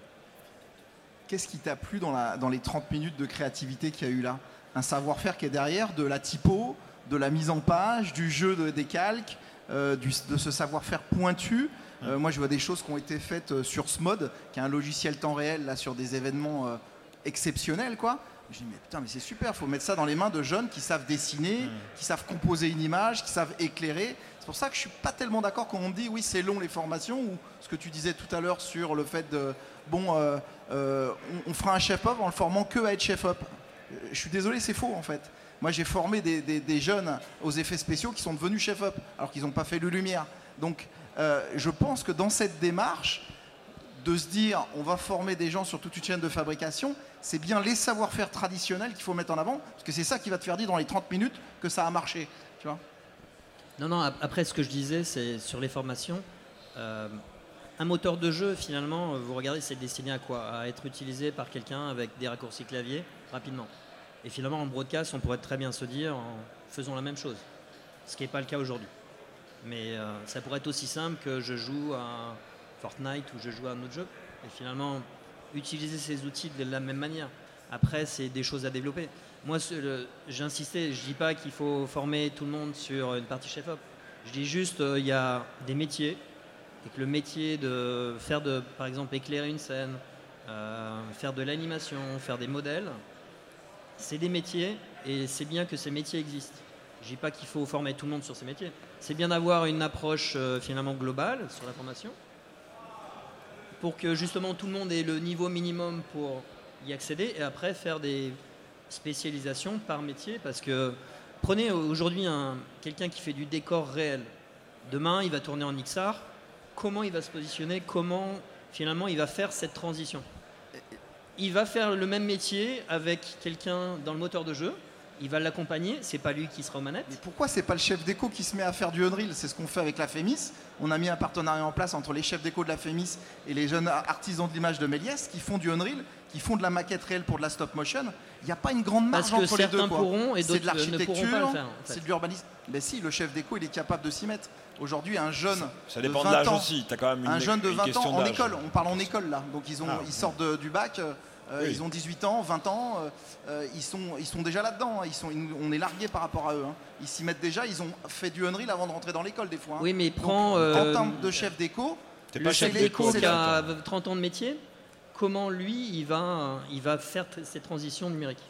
Qu'est-ce qui t'a plu dans, la- dans les 30 minutes de créativité qu'il y a eu là? Un savoir-faire qui est derrière, de la typo, de la mise en page, du jeu de- des calques, euh, du- de ce savoir-faire pointu? Euh, moi, je vois des choses qui ont été faites sur Smod, qui est un logiciel temps réel là sur des événements euh, exceptionnels, quoi. Je dis mais putain, mais c'est super, faut mettre ça dans les mains de jeunes qui savent dessiner, qui savent composer une image, qui savent éclairer. C'est pour ça que je suis pas tellement d'accord quand on me dit oui c'est long les formations ou ce que tu disais tout à l'heure sur le fait de bon euh, euh, on, fera un chef-op en le formant que à être chef-op. Euh, Je suis désolé, c'est faux en fait. Moi j'ai formé des, des- jeunes aux effets spéciaux qui sont devenus chef-op alors qu'ils n'ont pas fait le lumière. Donc je pense que dans cette démarche de se dire on va former des gens sur toute une chaîne de fabrication, c'est bien les savoir-faire traditionnels qu'il faut mettre en avant parce que c'est ça qui va te faire dire dans les 30 minutes que ça a marché. Tu vois Non, non, ap- après ce que je disais, c'est sur les formations. euh, un moteur de jeu, finalement, euh, vous regardez, c'est destiné à quoi? À être utilisé par quelqu'un avec des raccourcis clavier rapidement. Et finalement, en broadcast, on pourrait très bien se dire, en faisons la même chose. Ce qui n'est pas le cas aujourd'hui. Mais euh, ça pourrait être aussi simple que je joue à Fortnite ou je joue à un autre jeu. Et finalement, utiliser ces outils de la même manière. Après, c'est des choses à développer. Moi, j'insistais, je dis pas qu'il faut former tout le monde sur une partie chef-op. Je dis juste, euh, il y a des métiers et que le métier de faire de, par exemple, éclairer une scène, euh, faire de l'animation, faire des modèles, c'est des métiers et c'est bien que ces métiers existent. Je dis pas qu'il faut former tout le monde sur ces métiers. C'est bien d'avoir une approche euh, finalement globale sur la formation pour que justement tout le monde ait le niveau minimum pour y accéder et après faire des spécialisations par métier parce que prenez aujourd'hui un, quelqu'un qui fait du décor réel. Demain, il va tourner en XR. Comment il va se positionner? Comment finalement il va faire cette transition? Il va faire le même métier avec quelqu'un dans le moteur de jeu. Il va l'accompagner. C'est pas lui qui sera aux manettes. Mais pourquoi c'est pas le chef d'éco qui se met à faire du Unreal? C'est ce qu'on fait avec la FEMIS. On a mis un partenariat en place entre les chefs d'éco de la FEMIS et les jeunes artisans de l'image de Méliès qui font du Unreal, qui font de la maquette réelle pour de la stop motion. Il n'y a pas une grande marge Parce que entre les deux. pourront et C'est de euh, ne pourront pas le l'architecture, faire. en fait. c'est de l'urbanisme. Mais si, le chef d'éco, il est capable de s'y mettre. Aujourd'hui, un jeune Ça de dépend de 20 l'âge ans, aussi. Tu as quand même une, un jeune de une 20 question ans en école, on parle en école là, donc ils, ont, Ah, ils sortent de- du bac, euh, Oui. ils ont 18 ans, 20 ans, euh, ils, sont, ils sont déjà là-dedans, hein. ils sont, ils- on est largués par rapport à eux. hein. Ils s'y mettent déjà, ils ont fait du Unreal avant de rentrer dans l'école des fois. hein. Oui, mais Donc, prends en euh, termes de chef d'éco, T'es le pas chef d'éco qui a toi. 30 ans de métier. Comment lui, il va, il va faire ces transitions numériques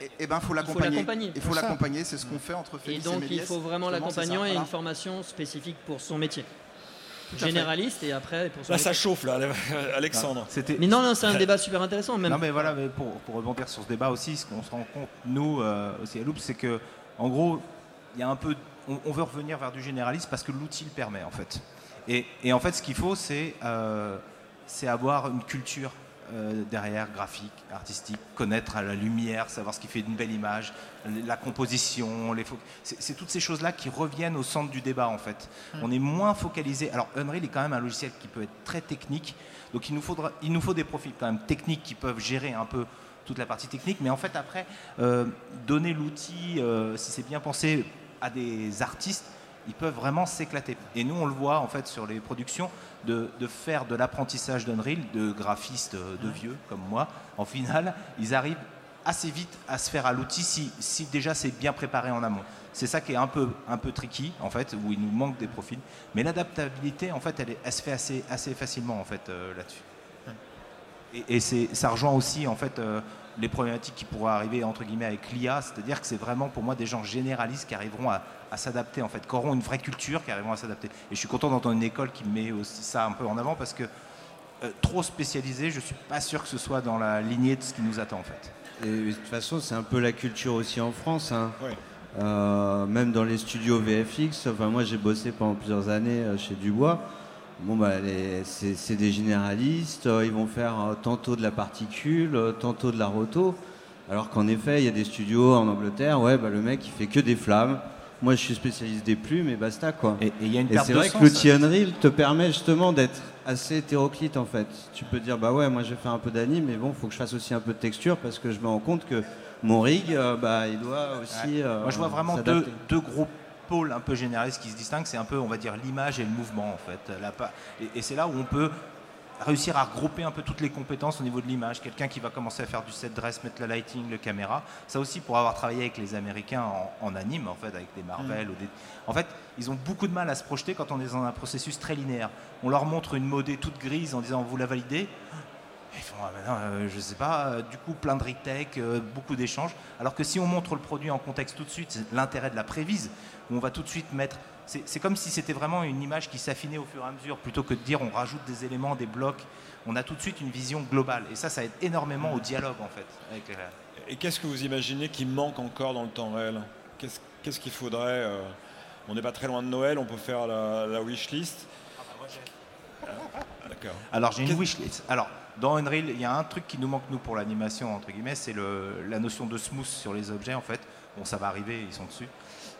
et, et ben faut l'accompagner. Il faut l'accompagner, c'est ce qu'on fait entre Félix et, donc, il Méliès. faut vraiment l'accompagnement et voilà. une formation spécifique pour son métier. Généraliste et après pour son Là, ça chauffe, là, Alexandre. C'était Mais non, non, c'est un débat super intéressant. Même. Non mais voilà, mais pour, pour rebondir sur ce débat aussi, ce qu'on se rend compte, nous, euh, aussi à Loop, c'est que, en gros, il y a un peu, on, on veut revenir vers du généraliste parce que l'outil le permet, en fait. Et, et en fait, ce qu'il faut, c'est euh, c'est avoir une culture euh, derrière, graphique, artistique, connaître à la lumière, savoir ce qui fait une belle image, la composition, les c'est toutes ces choses-là qui reviennent au centre du débat, en fait. On est moins focalisé. Alors, Unreal est quand même un logiciel qui peut être très technique, donc il nous, faudra, il nous faut des profils quand même techniques qui peuvent gérer un peu toute la partie technique, mais en fait après, euh, donner l'outil, euh, si c'est bien pensé, à des artistes, ils peuvent vraiment s'éclater. Et nous, on le voit en fait sur les productions, de, de faire de l'apprentissage d'Unreal, de graphistes euh, de vieux comme moi, en finale, ils arrivent assez vite à se faire à l'outil si, si déjà c'est bien préparé en amont. C'est ça qui est un peu, un peu tricky, en fait, où il nous manque des profils. Mais l'adaptabilité, en fait, elle, se fait assez, assez facilement, en fait, euh, là-dessus. Et, et c'est- ça rejoint aussi, en fait, euh, les problématiques qui pourraient arriver, entre guillemets, avec l'IA. C'est-à-dire que c'est vraiment, pour moi, des gens généralistes qui arriveront à, à s'adapter, en fait, qui auront une vraie culture, qui arriveront à s'adapter. Et je suis content d'entendre une école qui met aussi ça un peu en avant, parce que euh, trop spécialisé, je suis pas sûr que ce soit dans la lignée de ce qui nous attend, en fait. Et de toute façon, c'est un peu la culture aussi en France. hein. Ouais. Euh, même dans les studios VFX, enfin moi j'ai bossé pendant plusieurs années euh, chez Dubois. Bon bah c'est c'est des généralistes, euh, ils vont faire euh, tantôt de la particule, euh, tantôt de la roto. Alors qu'en effet, il y a des studios en Angleterre, ouais bah le mec il fait que des flammes. Moi je suis spécialiste des plumes et basta quoi. Et et il y a une Et perte c'est de vrai sens. que l'outil Unreal te permet justement d'être assez hétéroclite en fait. Tu peux dire bah ouais moi je vais faire un peu d'anime mais bon faut que je fasse aussi un peu de texture parce que je me rends compte que mon rig euh, bah il doit aussi. euh, Moi, je vois vraiment deux, deux gros pôles un peu généralistes qui se distinguent. C'est un peu, on va dire, l'image et le mouvement, en fait. La et et c'est là où on peut réussir à regrouper un peu toutes les compétences au niveau de l'image. Quelqu'un qui va commencer à faire du set dress, mettre la lighting, le caméra. Ça aussi, pour avoir travaillé avec les Américains en, anime, en fait, avec des Marvel. Mm. Ou des... En fait, ils ont beaucoup de mal à se projeter quand on est dans un processus très linéaire. On leur montre une modée toute grise en disant vous la validez? Ils font, ah ben euh, je sais pas, euh, du coup plein de retech, euh, beaucoup d'échanges. Alors que si on montre le produit en contexte tout de suite, c'est l'intérêt de la prévise, où on va tout de suite mettre c'est comme si c'était vraiment une image qui s'affinait au fur et à mesure, plutôt que de dire on rajoute des éléments, des blocs. On a tout de suite une vision globale. Et ça, ça aide énormément au dialogue, en fait. Et qu'est-ce que vous imaginez qui manque encore dans le temps réel? Qu'est-ce qu'il faudrait euh, On n'est pas très loin de Noël, on peut faire la, la wishlist. Ah, d'accord. Alors, j'ai une wishlist. Alors, dans Unreal, il y a un truc qui nous manque, nous, pour l'animation, entre guillemets, c'est la notion de smooth sur les objets, en fait. Bon, ça va arriver, ils sont dessus.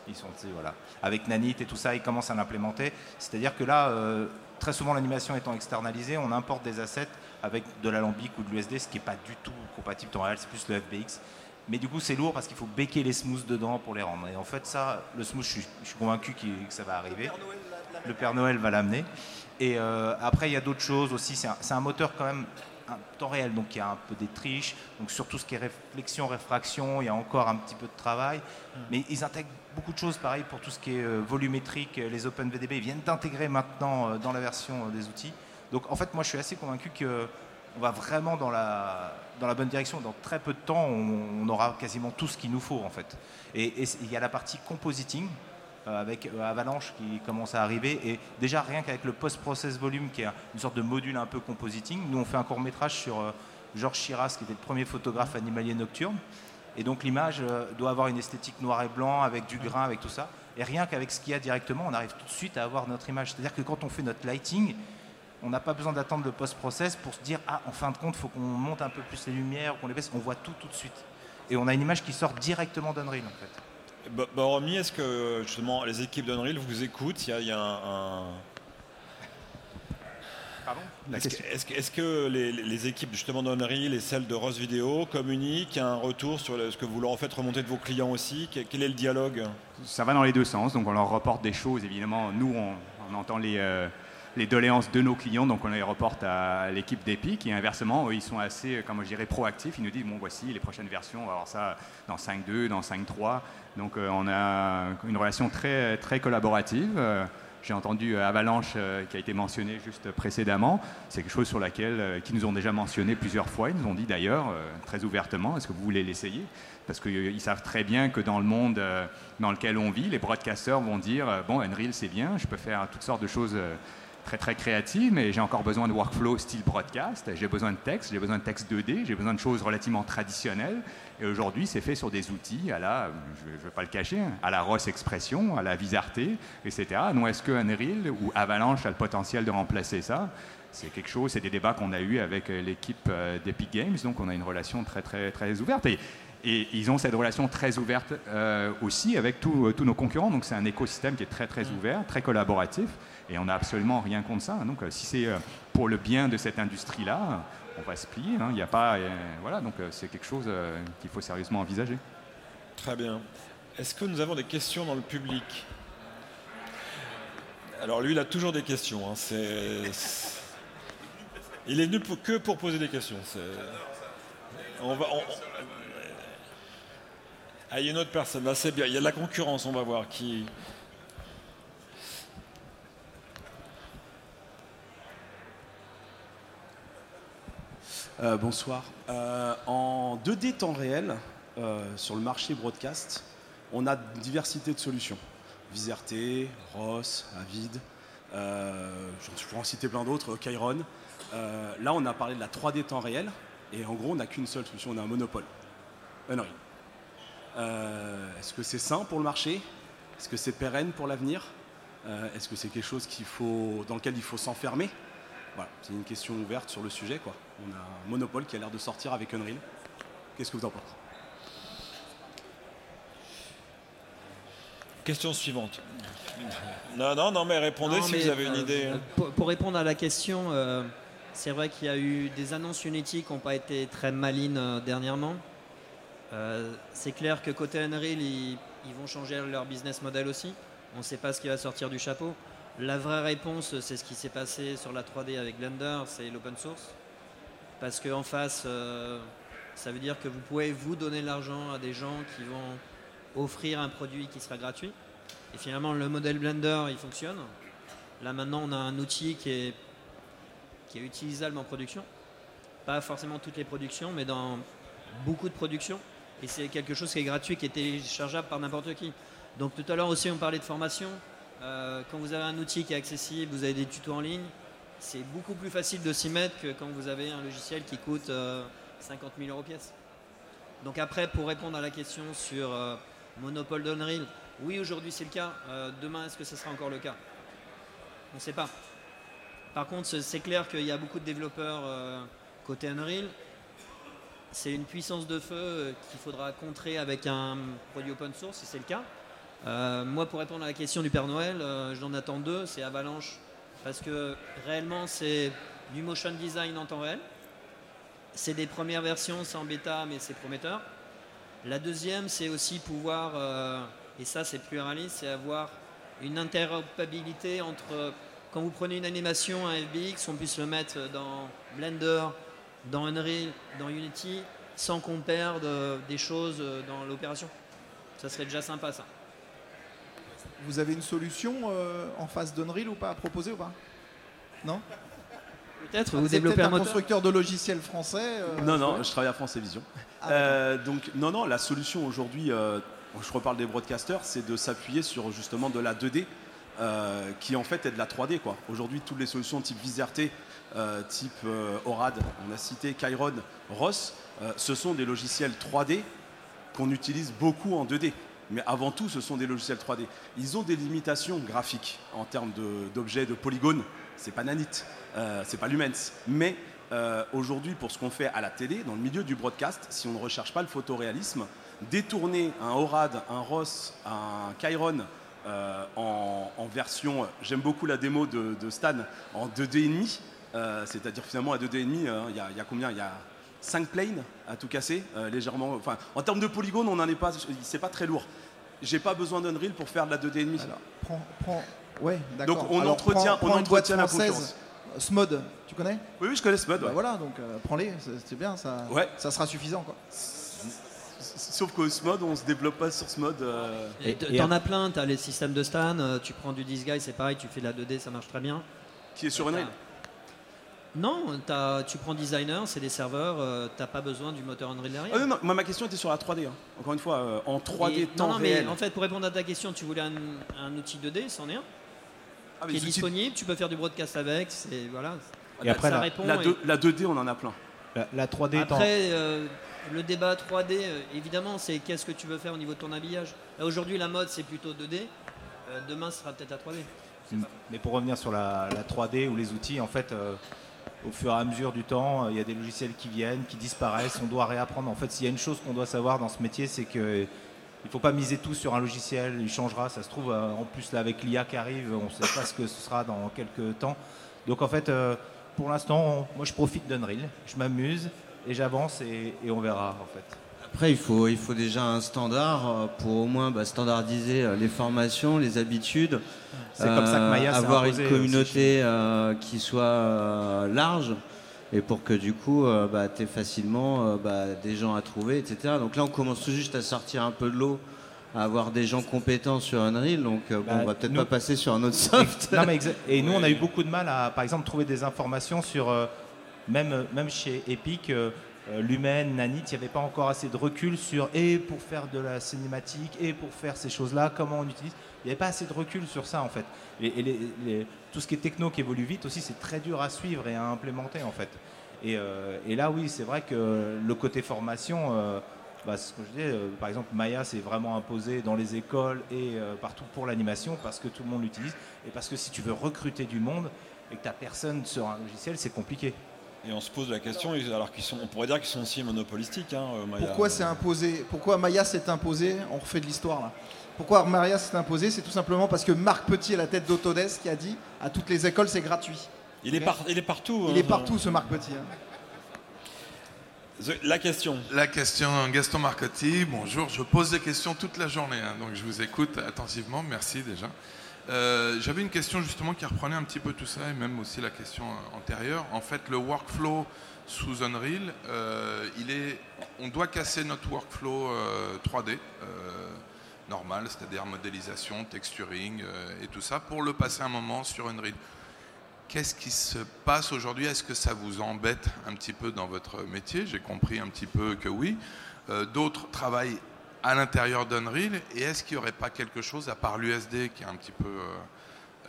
Ils sont, voilà. Avec Nanit et tout ça, ils commencent à l'implémenter. C'est-à-dire que là, euh, très souvent, l'animation étant externalisée, on importe des assets avec de l'alambic ou de l'USD, ce qui n'est pas du tout compatible en réel, c'est plus le FBX. Mais du coup, c'est lourd parce qu'il faut béquer les smooths dedans pour les rendre. Et en fait, ça, le smooth, je suis, convaincu que ça va arriver. Le Père Noël va l'amener. Et euh, après, il y a d'autres choses aussi. C'est un, moteur quand même temps réel, donc il y a un peu des triches. Donc sur tout ce qui est réflexion, réfraction, il y a encore un petit peu de travail. Hmm. Mais ils intègrent beaucoup de choses, pareil pour tout ce qui est euh, volumétrique, euh, les OpenVDB, ils viennent d'intégrer maintenant euh, dans la version des outils. Donc en fait, moi je suis assez convaincu qu'on va vraiment dans la, dans la bonne direction. Dans très peu de temps, on, aura quasiment tout ce qu'il nous faut en fait. Et, il y a la partie compositing avec Avalanche qui commence à arriver. Et déjà, rien qu'avec le post-process volume, qui est une sorte de module un peu compositing, nous on fait un court métrage sur Georges Chiras, qui était le premier photographe animalier nocturne. Et donc l'image euh, doit avoir une esthétique noir et blanc, avec du grain, avec tout ça. Et rien qu'avec ce qu'il y a directement, on arrive tout de suite à avoir notre image. C'est-à-dire que quand on fait notre lighting, on n'a pas besoin d'attendre le post-process pour se dire ah en fin de compte il faut qu'on monte un peu plus les lumières qu'on les baisse on voit tout tout de suite et on a une image qui sort directement d'Unreal en fait bah, bah est-ce que justement les équipes d'Unreal vous écoutent? Il y a, un, est-ce que, les, équipes justement d'Honnery, les celles de Ross Video communiquent un retour sur ce que vous leur faites remonter de vos clients aussi? Quel est le dialogue? Ça va dans les deux sens. Donc on leur reporte des choses. Évidemment, nous on, entend les, euh, les doléances de nos clients, donc on les reporte à l'équipe d'Epic. Et inversement, eux, ils sont assez, comment je dirais, proactifs. Ils nous disent bon voici les prochaines versions, on va avoir ça dans 5.2, dans 5.3. Donc euh, on a une relation très très collaborative. Euh, j'ai entendu euh, Avalanche qui a été mentionné juste précédemment. C'est quelque chose sur laquelle, qui nous ont déjà mentionné plusieurs fois. Ils nous ont dit d'ailleurs très ouvertement, est-ce que vous voulez l'essayer? Parce qu'ils savent très bien que dans le monde dans lequel on vit, les broadcasters vont dire, bon, Unreal c'est bien, je peux faire toutes sortes de choses très très créative, mais j'ai encore besoin de workflow style broadcast, j'ai besoin de texte, j'ai besoin de texte 2D, j'ai besoin de choses relativement traditionnelles. Et aujourd'hui, c'est fait sur des outils à la, je ne veux pas le cacher, hein, à la Ross Expression, à la Visarté, etc. Donc est-ce que Unreal ou Avalanche a le potentiel de remplacer ça? C'est quelque chose, c'est des débats qu'on a eu avec euh, l'équipe euh, d'Epic Games, donc on a une relation très très très ouverte. Et, et ils ont cette relation très ouverte euh, aussi avec tous nos concurrents, donc c'est un écosystème qui est très très ouvert, très collaboratif. Et on n'a absolument rien contre ça. Donc euh, si c'est euh, pour le bien de cette industrie-là, on va se plier. Hein. Il n'y a pas, euh, voilà, donc c'est quelque chose qu'il faut sérieusement envisager. Très bien. Est-ce que nous avons des questions dans le public? Alors lui, il a toujours des questions. Hein. Il est venu que pour poser des questions. On va, Ah, il y a une autre personne. Là, c'est bien. Il y a de la concurrence. On va voir qui. Euh, bonsoir. Euh, en 2D temps réel, euh, sur le marché broadcast, on a une diversité de solutions. Viserté, Ross, Avid, je pourrais en citer plein d'autres, Chiron. là, on a parlé de la 3D temps réel, et en gros, on n'a qu'une seule solution, on a un monopole. Unreal. Est-ce que c'est sain pour le marché? Est-ce que c'est pérenne pour l'avenir? Est-ce que c'est quelque chose dans lequel il faut s'enfermer? Voilà, c'est une question ouverte sur le sujet. Quoi. On a un monopole qui a l'air de sortir avec Unreal. Qu'est-ce que vous en pensez? Question suivante. Non, non, non, mais répondez si vous avez une euh, idée. Hein. Pour, répondre à la question, euh, c'est vrai qu'il y a eu des annonces Unity qui n'ont pas été très malines euh, dernièrement. c'est clair que côté Unreal, ils, vont changer leur business model aussi. On ne sait pas ce qui va sortir du chapeau. La vraie réponse, c'est ce qui s'est passé sur la 3D avec Blender, c'est l'open source. Parce qu'en face, euh, ça veut dire que vous pouvez vous donner l'argent à des gens qui vont offrir un produit qui sera gratuit. Et finalement, le modèle Blender, il fonctionne. Là maintenant, on a un outil qui est, qui est utilisable en production. Pas forcément toutes les productions, mais dans beaucoup de productions. Et c'est quelque chose qui est gratuit, qui est téléchargeable par n'importe qui. Donc tout à l'heure aussi, on parlait de formation. Euh, quand vous avez un outil qui est accessible, vous avez des tutos en ligne, c'est beaucoup plus facile de s'y mettre que quand vous avez un logiciel qui coûte 50 euh, 000 euros pièce. Donc après, pour répondre à la question sur euh, monopole d'Unreal, oui, aujourd'hui c'est le cas. demain, est-ce que ce sera encore le cas? On ne sait pas. Par contre, c'est clair qu'il y a beaucoup de développeurs côté Unreal c'est une puissance de feu qu'il faudra contrer avec un produit open source, si c'est le cas. Euh, moi, pour répondre à la question du Père Noël, euh, j'en attends deux. C'est Avalanche, parce que réellement, c'est du motion design en temps réel. C'est des premières versions, c'est en bêta, mais c'est prometteur. La deuxième, c'est aussi pouvoir, et ça c'est plus réaliste, c'est avoir une interopérabilité entre, quand vous prenez une animation, un FBX, on puisse le mettre dans Blender, dans Unreal, dans Unity, sans qu'on perde euh, des choses euh, dans l'opération. Ça serait déjà sympa ça. Vous avez une solution euh, en face d'Unreal ou pas à proposer ou pas? Non? Peut-être, vous développez un, constructeur de logiciels français Non, non, je travaille à France Télévisions. Ah, donc, non, non, la solution aujourd'hui, je reparle des broadcasters, c'est de s'appuyer sur justement de la 2D, qui en fait est de la 3D. Aujourd'hui, toutes les solutions type VisRT, euh, type euh, ORAD, on a cité Chiron, ROS, euh, ce sont des logiciels 3D qu'on utilise beaucoup en 2D. Mais avant tout, ce sont des logiciels 3D. Ils ont des limitations graphiques en termes d'objets, de, polygones. C'est pas Nanit, c'est pas Lumens. Mais aujourd'hui, pour ce qu'on fait à la télé, dans le milieu du broadcast, si on ne recherche pas le photoréalisme, détourner un ORAD, un ROS, un Chiron en, version, j'aime beaucoup la démo de, de Stan, en 2D euh, c'est-à-dire finalement à 2D euh, il y, a combien? Il y a 5 planes à tout casser, euh, légèrement. Enfin, en termes de polygones, on n'en est pas. C'est pas très lourd. J'ai pas besoin d'Unreal pour faire de la 2D Alors, prends, prends... Ouais, d'accord. Donc on entretient, on entretient la concurrence. Smod, tu connais? Oui, oui, je connais Smod. Bah voilà, donc prends-les, c'est bien, ça, ça sera suffisant. Quoi. Sauf qu'au Smod, on se développe pas sur Smod. Et T'en as plein, tu as les systèmes de Stan, tu prends du Disguise, c'est pareil, tu fais de la 2D, ça marche très bien. Qui est sur Unreal non, tu prends designer, c'est des serveurs, euh, tu n'as pas besoin du moteur Unreal derrière. Ah non, ma question était sur la 3D. Hein. Encore une fois, euh, en 3D temps non, réel. Mais en fait, pour répondre à ta question, tu voulais un, outil 2D, c'en est un. Ah, qui est disponible, tu peux faire du broadcast avec, c'est voilà. Et après, ça la, répond la, 2, d on en a plein. La, 3D Après, euh, le débat 3D, évidemment, c'est qu'est-ce que tu veux faire au niveau de ton habillage. Aujourd'hui, la mode, c'est plutôt 2D. demain, ce sera peut-être la 3D. Mais pour revenir sur la, 3D ou les outils, en fait, au fur et à mesure du temps, euh, il y a des logiciels qui viennent, qui disparaissent, on doit réapprendre. En fait, s'il y a une chose qu'on doit savoir dans ce métier, c'est que il ne faut pas miser tout sur un logiciel, il changera, ça se trouve, euh, en plus là avec l'IA qui arrive, on ne sait pas ce que ce sera dans quelques temps. Donc en fait, euh, pour l'instant, moi je profite d'Unreal, je m'amuse et j'avance et, on verra en fait. Après, il faut, il faut déjà un standard pour au moins bah, standardiser les formations, les habitudes. C'est comme ça que Maya Avoir une communauté euh, qui soit euh, large et pour que du coup euh, bah, tu aies facilement bah, des gens à trouver, etc. Donc là, on commence tout juste à sortir un peu de l'eau à avoir des gens compétents sur Unreal, donc bon, bah, on va peut-être pas passer sur un autre soft. et nous, on a eu beaucoup de mal à, par exemple, trouver des informations sur, même, même chez Epic, Lumen, Nanit, il n'y avait pas encore assez de recul sur et pour faire de la cinématique et pour faire ces choses-là, comment on utilise il n'y avait pas assez de recul sur ça en fait. Et, tout ce qui est techno qui évolue vite aussi, c'est très dur à suivre et à implémenter en fait. Et, euh, là, oui, c'est vrai que le côté formation, euh, bah, euh, par exemple, Maya s'est vraiment imposé dans les écoles et partout pour l'animation parce que tout le monde l'utilise et parce que si tu veux recruter du monde et que tu personne sur un logiciel, c'est compliqué. Et on se pose la question, alors qu'ils sont, on pourrait dire qu'ils sont aussi monopolistiques. Hein, Maya. Pourquoi c'est imposé Pourquoi Maya s'est imposé On refait de l'histoire là. Pourquoi Maria s'est imposé C'est tout simplement parce que Marc Petit est la tête d'Autodesk qui a dit à toutes les écoles c'est gratuit. Il, est, il est partout. Il est hein. partout ce Marc Petit. Hein. La question. La question, Gaston Marcotti. Bonjour, je pose des questions toute la journée, hein, donc je vous écoute attentivement. Merci déjà. Euh, j'avais une question justement qui reprenait un petit peu tout ça et même aussi la question antérieure. En fait, le workflow sous Unreal, est, on doit casser notre workflow 3D normal, c'est-à-dire modélisation, texturing et tout ça, pour le passer un moment sur Unreal. Qu'est-ce qui se passe aujourd'hui? Est-ce que ça vous embête un petit peu dans votre métier? J'ai compris un petit peu que oui. Euh, d'autres travaillent à l'intérieur d'Unreal. Et est-ce qu'il n'y aurait pas quelque chose, à part l'USD qui est un petit peu. Euh,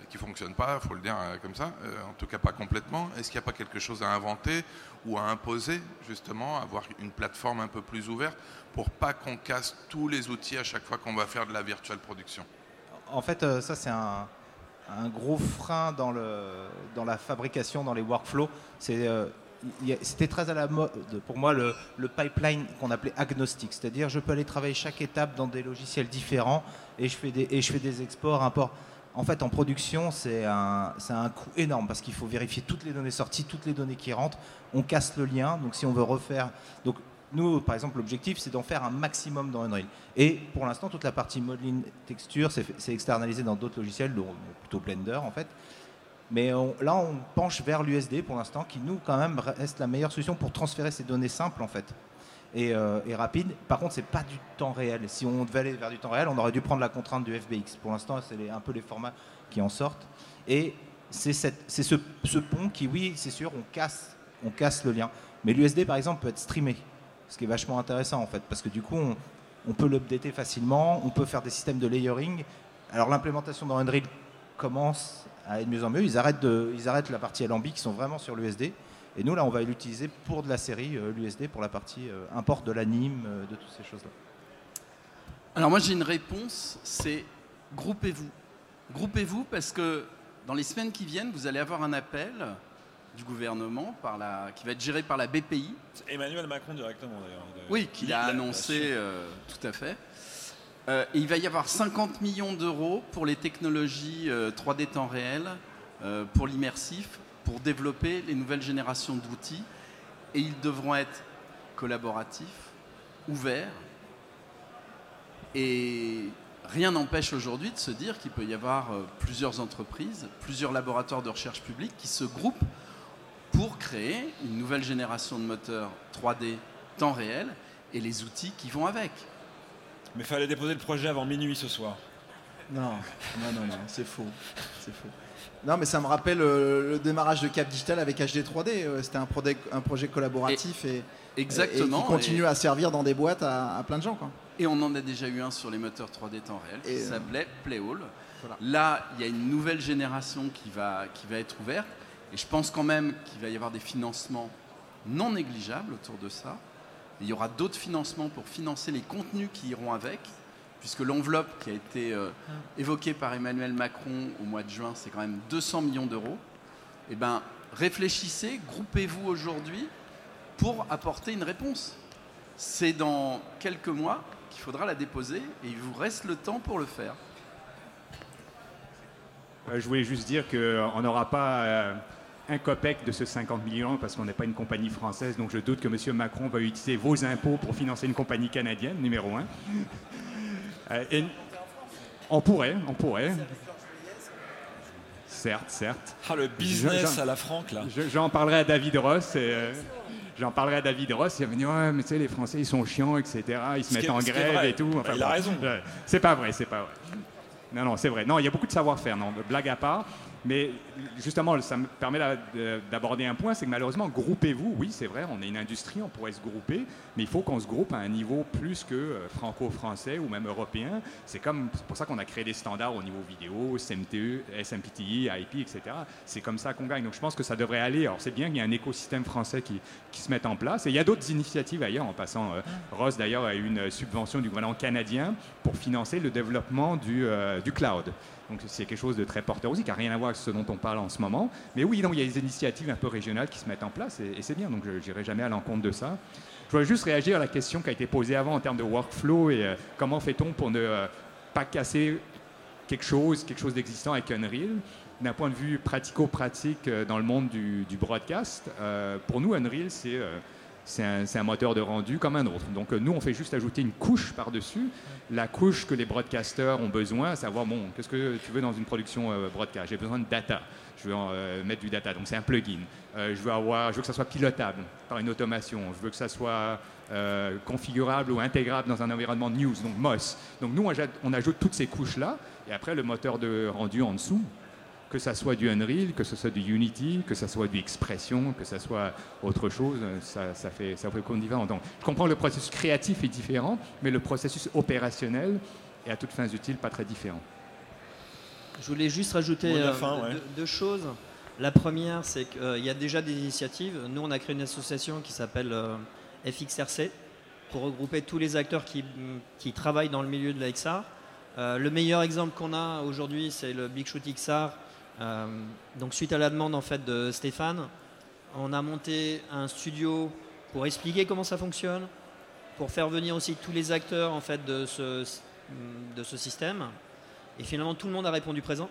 qui fonctionne pas, il faut le dire euh, comme ça, en tout cas pas complètement. Est-ce qu'il n'y a pas quelque chose à inventer ou à imposer, justement, avoir une plateforme un peu plus ouverte pour pas qu'on casse tous les outils à chaque fois qu'on va faire de la virtual production? En fait, ça c'est un, un gros frein dans, le, dans la fabrication, dans les workflows. C'est, euh, c'était très à la mode pour moi le, pipeline qu'on appelait agnostique, c'est-à-dire je peux aller travailler chaque étape dans des logiciels différents et je fais des, exports, imports. En fait, en production, c'est un, coût énorme parce qu'il faut vérifier toutes les données sorties, toutes les données qui rentrent. On casse le lien. Donc, si on veut refaire. Donc, nous, par exemple, l'objectif, c'est d'en faire un maximum dans Unreal. Et pour l'instant, toute la partie modeling texture, c'est externalisé dans d'autres logiciels, plutôt Blender en fait. Mais là, on penche vers l'USD pour l'instant, qui nous, quand même, reste la meilleure solution pour transférer ces données simples en fait. Et, euh, rapides. Par contre, c'est pas du temps réel. Si on devait aller vers du temps réel, on aurait dû prendre la contrainte du FBX. Pour l'instant, c'est un peu les formats qui en sortent. Et c'est ce, ce, pont qui, oui, c'est sûr, on casse, on casse le lien. Mais l'USD, par exemple, peut être streamé ce qui est vachement intéressant en fait, parce que du coup, on, peut l'updater facilement, on peut faire des systèmes de layering. Alors l'implémentation dans Unreal commence à être mieux en mieux. Ils arrêtent, de, ils arrêtent la partie Alambic, qui sont vraiment sur l'USD. Et nous, là, on va l'utiliser pour de la série, euh, l'USD, pour la partie euh, import de l'anime, euh, de toutes ces choses-là. Alors moi, j'ai une réponse, c'est groupez-vous. Groupez-vous parce que dans les semaines qui viennent, vous allez avoir un appel du gouvernement par la, qui va être géré par la BPI. Emmanuel Macron directement d'ailleurs. Oui, qui l'a annoncé euh, tout à fait. Euh, il va y avoir 50 millions d'euros pour les technologies 3D euh, temps réel, pour l'immersif, pour développer les nouvelles générations d'outils. Et ils devront être collaboratifs, ouverts. Et rien n'empêche aujourd'hui de se dire qu'il peut y avoir plusieurs entreprises, plusieurs laboratoires de recherche publique qui se groupent pour créer une nouvelle génération de moteurs 3D temps réel et les outils qui vont avec. Mais il fallait déposer le projet avant minuit ce soir. Non, non, non, non, c'est faux. C'est faux. Non, mais ça me rappelle euh, le démarrage de Cap Digital avec HD 3D. Euh, c'était un, un, projet collaboratif et, exactement, qui continue à servir dans des boîtes à, plein de gens. Quoi. Et on en a déjà eu un sur les moteurs 3D temps réel qui euh, s'appelait Playhall. Là, il y a une nouvelle génération qui va, qui va être ouverte et je pense quand même qu'il va y avoir des financements non négligeables autour de ça. Il y aura d'autres financements pour financer les contenus qui iront avec, puisque l'enveloppe qui a été euh, évoquée par Emmanuel Macron au mois de juin, c'est quand même 200 millions d'euros. Eh bien, réfléchissez, groupez-vous aujourd'hui pour apporter une réponse. C'est dans quelques mois qu'il faudra la déposer et il vous reste le temps pour le faire. Euh, je voulais juste dire qu'on n'aura pas euh, un copec de ce 50 millions parce qu'on n'est pas une compagnie française, donc je doute que M. Macron va utiliser vos impôts pour financer une compagnie canadienne, numéro un. Euh, et on pourrait, on pourrait. Certes, certes. Ah, le business à la franque, là. J'en parlerai à David Ross. Et, euh, J'en parlerai à David Ross, il va venir, ouais, mais tu sais, les Français, ils sont chiants, etc. Ils se mettent en grève et tout. il a raison. C'est pas vrai, c'est pas vrai. Non, non, c'est vrai. Non, il y a beaucoup de savoir-faire, non, blague à part. Mais justement, ça me permet d'aborder un point, c'est que malheureusement, groupez-vous, oui, c'est vrai, on est une industrie, on pourrait se grouper, mais il faut qu'on se groupe à un niveau plus que euh, franco-français ou même européen. C'est comme pour ça qu'on a créé des standards au niveau vidéo, SMTE, SMPTI, IP, etc. C'est comme ça qu'on gagne. Donc je pense que ça devrait aller. Alors c'est bien qu'il y ait un écosystème français qui, se mette en place. Et il y a d'autres initiatives ailleurs, en passant. Euh, Ross d'ailleurs a eu une subvention du gouvernement canadien pour financer le développement du, euh, du cloud. Donc c'est quelque chose de très porteur aussi, qui n'a rien à voir avec ce dont on parle en ce moment. Mais oui, donc, il y a des initiatives un peu régionales qui se mettent en place et, c'est bien, donc je n'irai jamais à l'encontre de ça. Je voudrais juste réagir à la question qui a été posée avant en termes de workflow et euh, comment fait-on pour ne euh, pas casser quelque chose, quelque chose d'existant avec Unreal? D'un point de vue pratico-pratique euh, dans le monde du, broadcast, pour nous, Unreal, c'est c'est un, moteur de rendu comme un autre. Donc nous, on fait juste ajouter une couche par-dessus, la couche que les broadcasters ont besoin, à savoir, bon, qu'est-ce que tu veux dans une production broadcast? J'ai besoin de data je veux mettre du data, donc c'est un plugin. je, veux avoir, je veux que ça soit pilotable par une automation. Je veux que ça soit euh, configurable ou intégrable dans un environnement news, donc MOS. Donc nous, on ajoute toutes ces couches-là, et après le moteur de rendu en dessous, que ça soit du Unreal, que ce soit du Unity, que ça soit du Expression, que ça soit autre chose, ça, ça fait ça fait comme différent. Donc, je comprends que le processus créatif est différent, mais le processus opérationnel est à toutes fins utiles pas très différent. Je voulais juste rajouter euh, deux, choses. La première, c'est qu'il y a déjà des initiatives. Nous, on a créé une association qui s'appelle euh, FXRC, pour regrouper tous les acteurs qui, travaillent dans le milieu de la XR. Euh, le meilleur exemple qu'on a aujourd'hui, c'est le Big Shoot XR. Euh, donc suite à la demande en fait de Stéphane, on a monté un studio pour expliquer comment ça fonctionne, pour faire venir aussi tous les acteurs en fait de ce, système. Et finalement, tout le monde a répondu présent.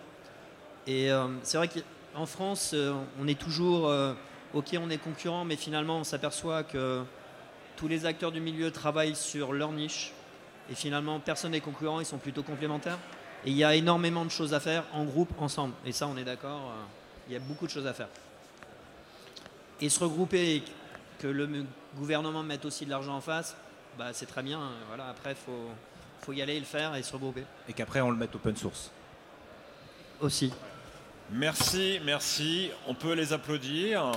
Et euh, c'est vrai qu'en France, on est toujours, ok, on est concurrent, mais finalement, on s'aperçoit que tous les acteurs du milieu travaillent sur leur niche et finalement personne n'est concurrent, ils sont plutôt complémentaires. Et il y a énormément de choses à faire en groupe, ensemble. Et ça, on est d'accord, euh, il y a beaucoup de choses à faire. Et se regrouper, que le gouvernement mette aussi de l'argent en face, bah, c'est très bien. Voilà, après, il faut, faut y aller le faire et se regrouper. Et qu'après, on le mette open source. Aussi. Merci, merci. On peut les applaudir.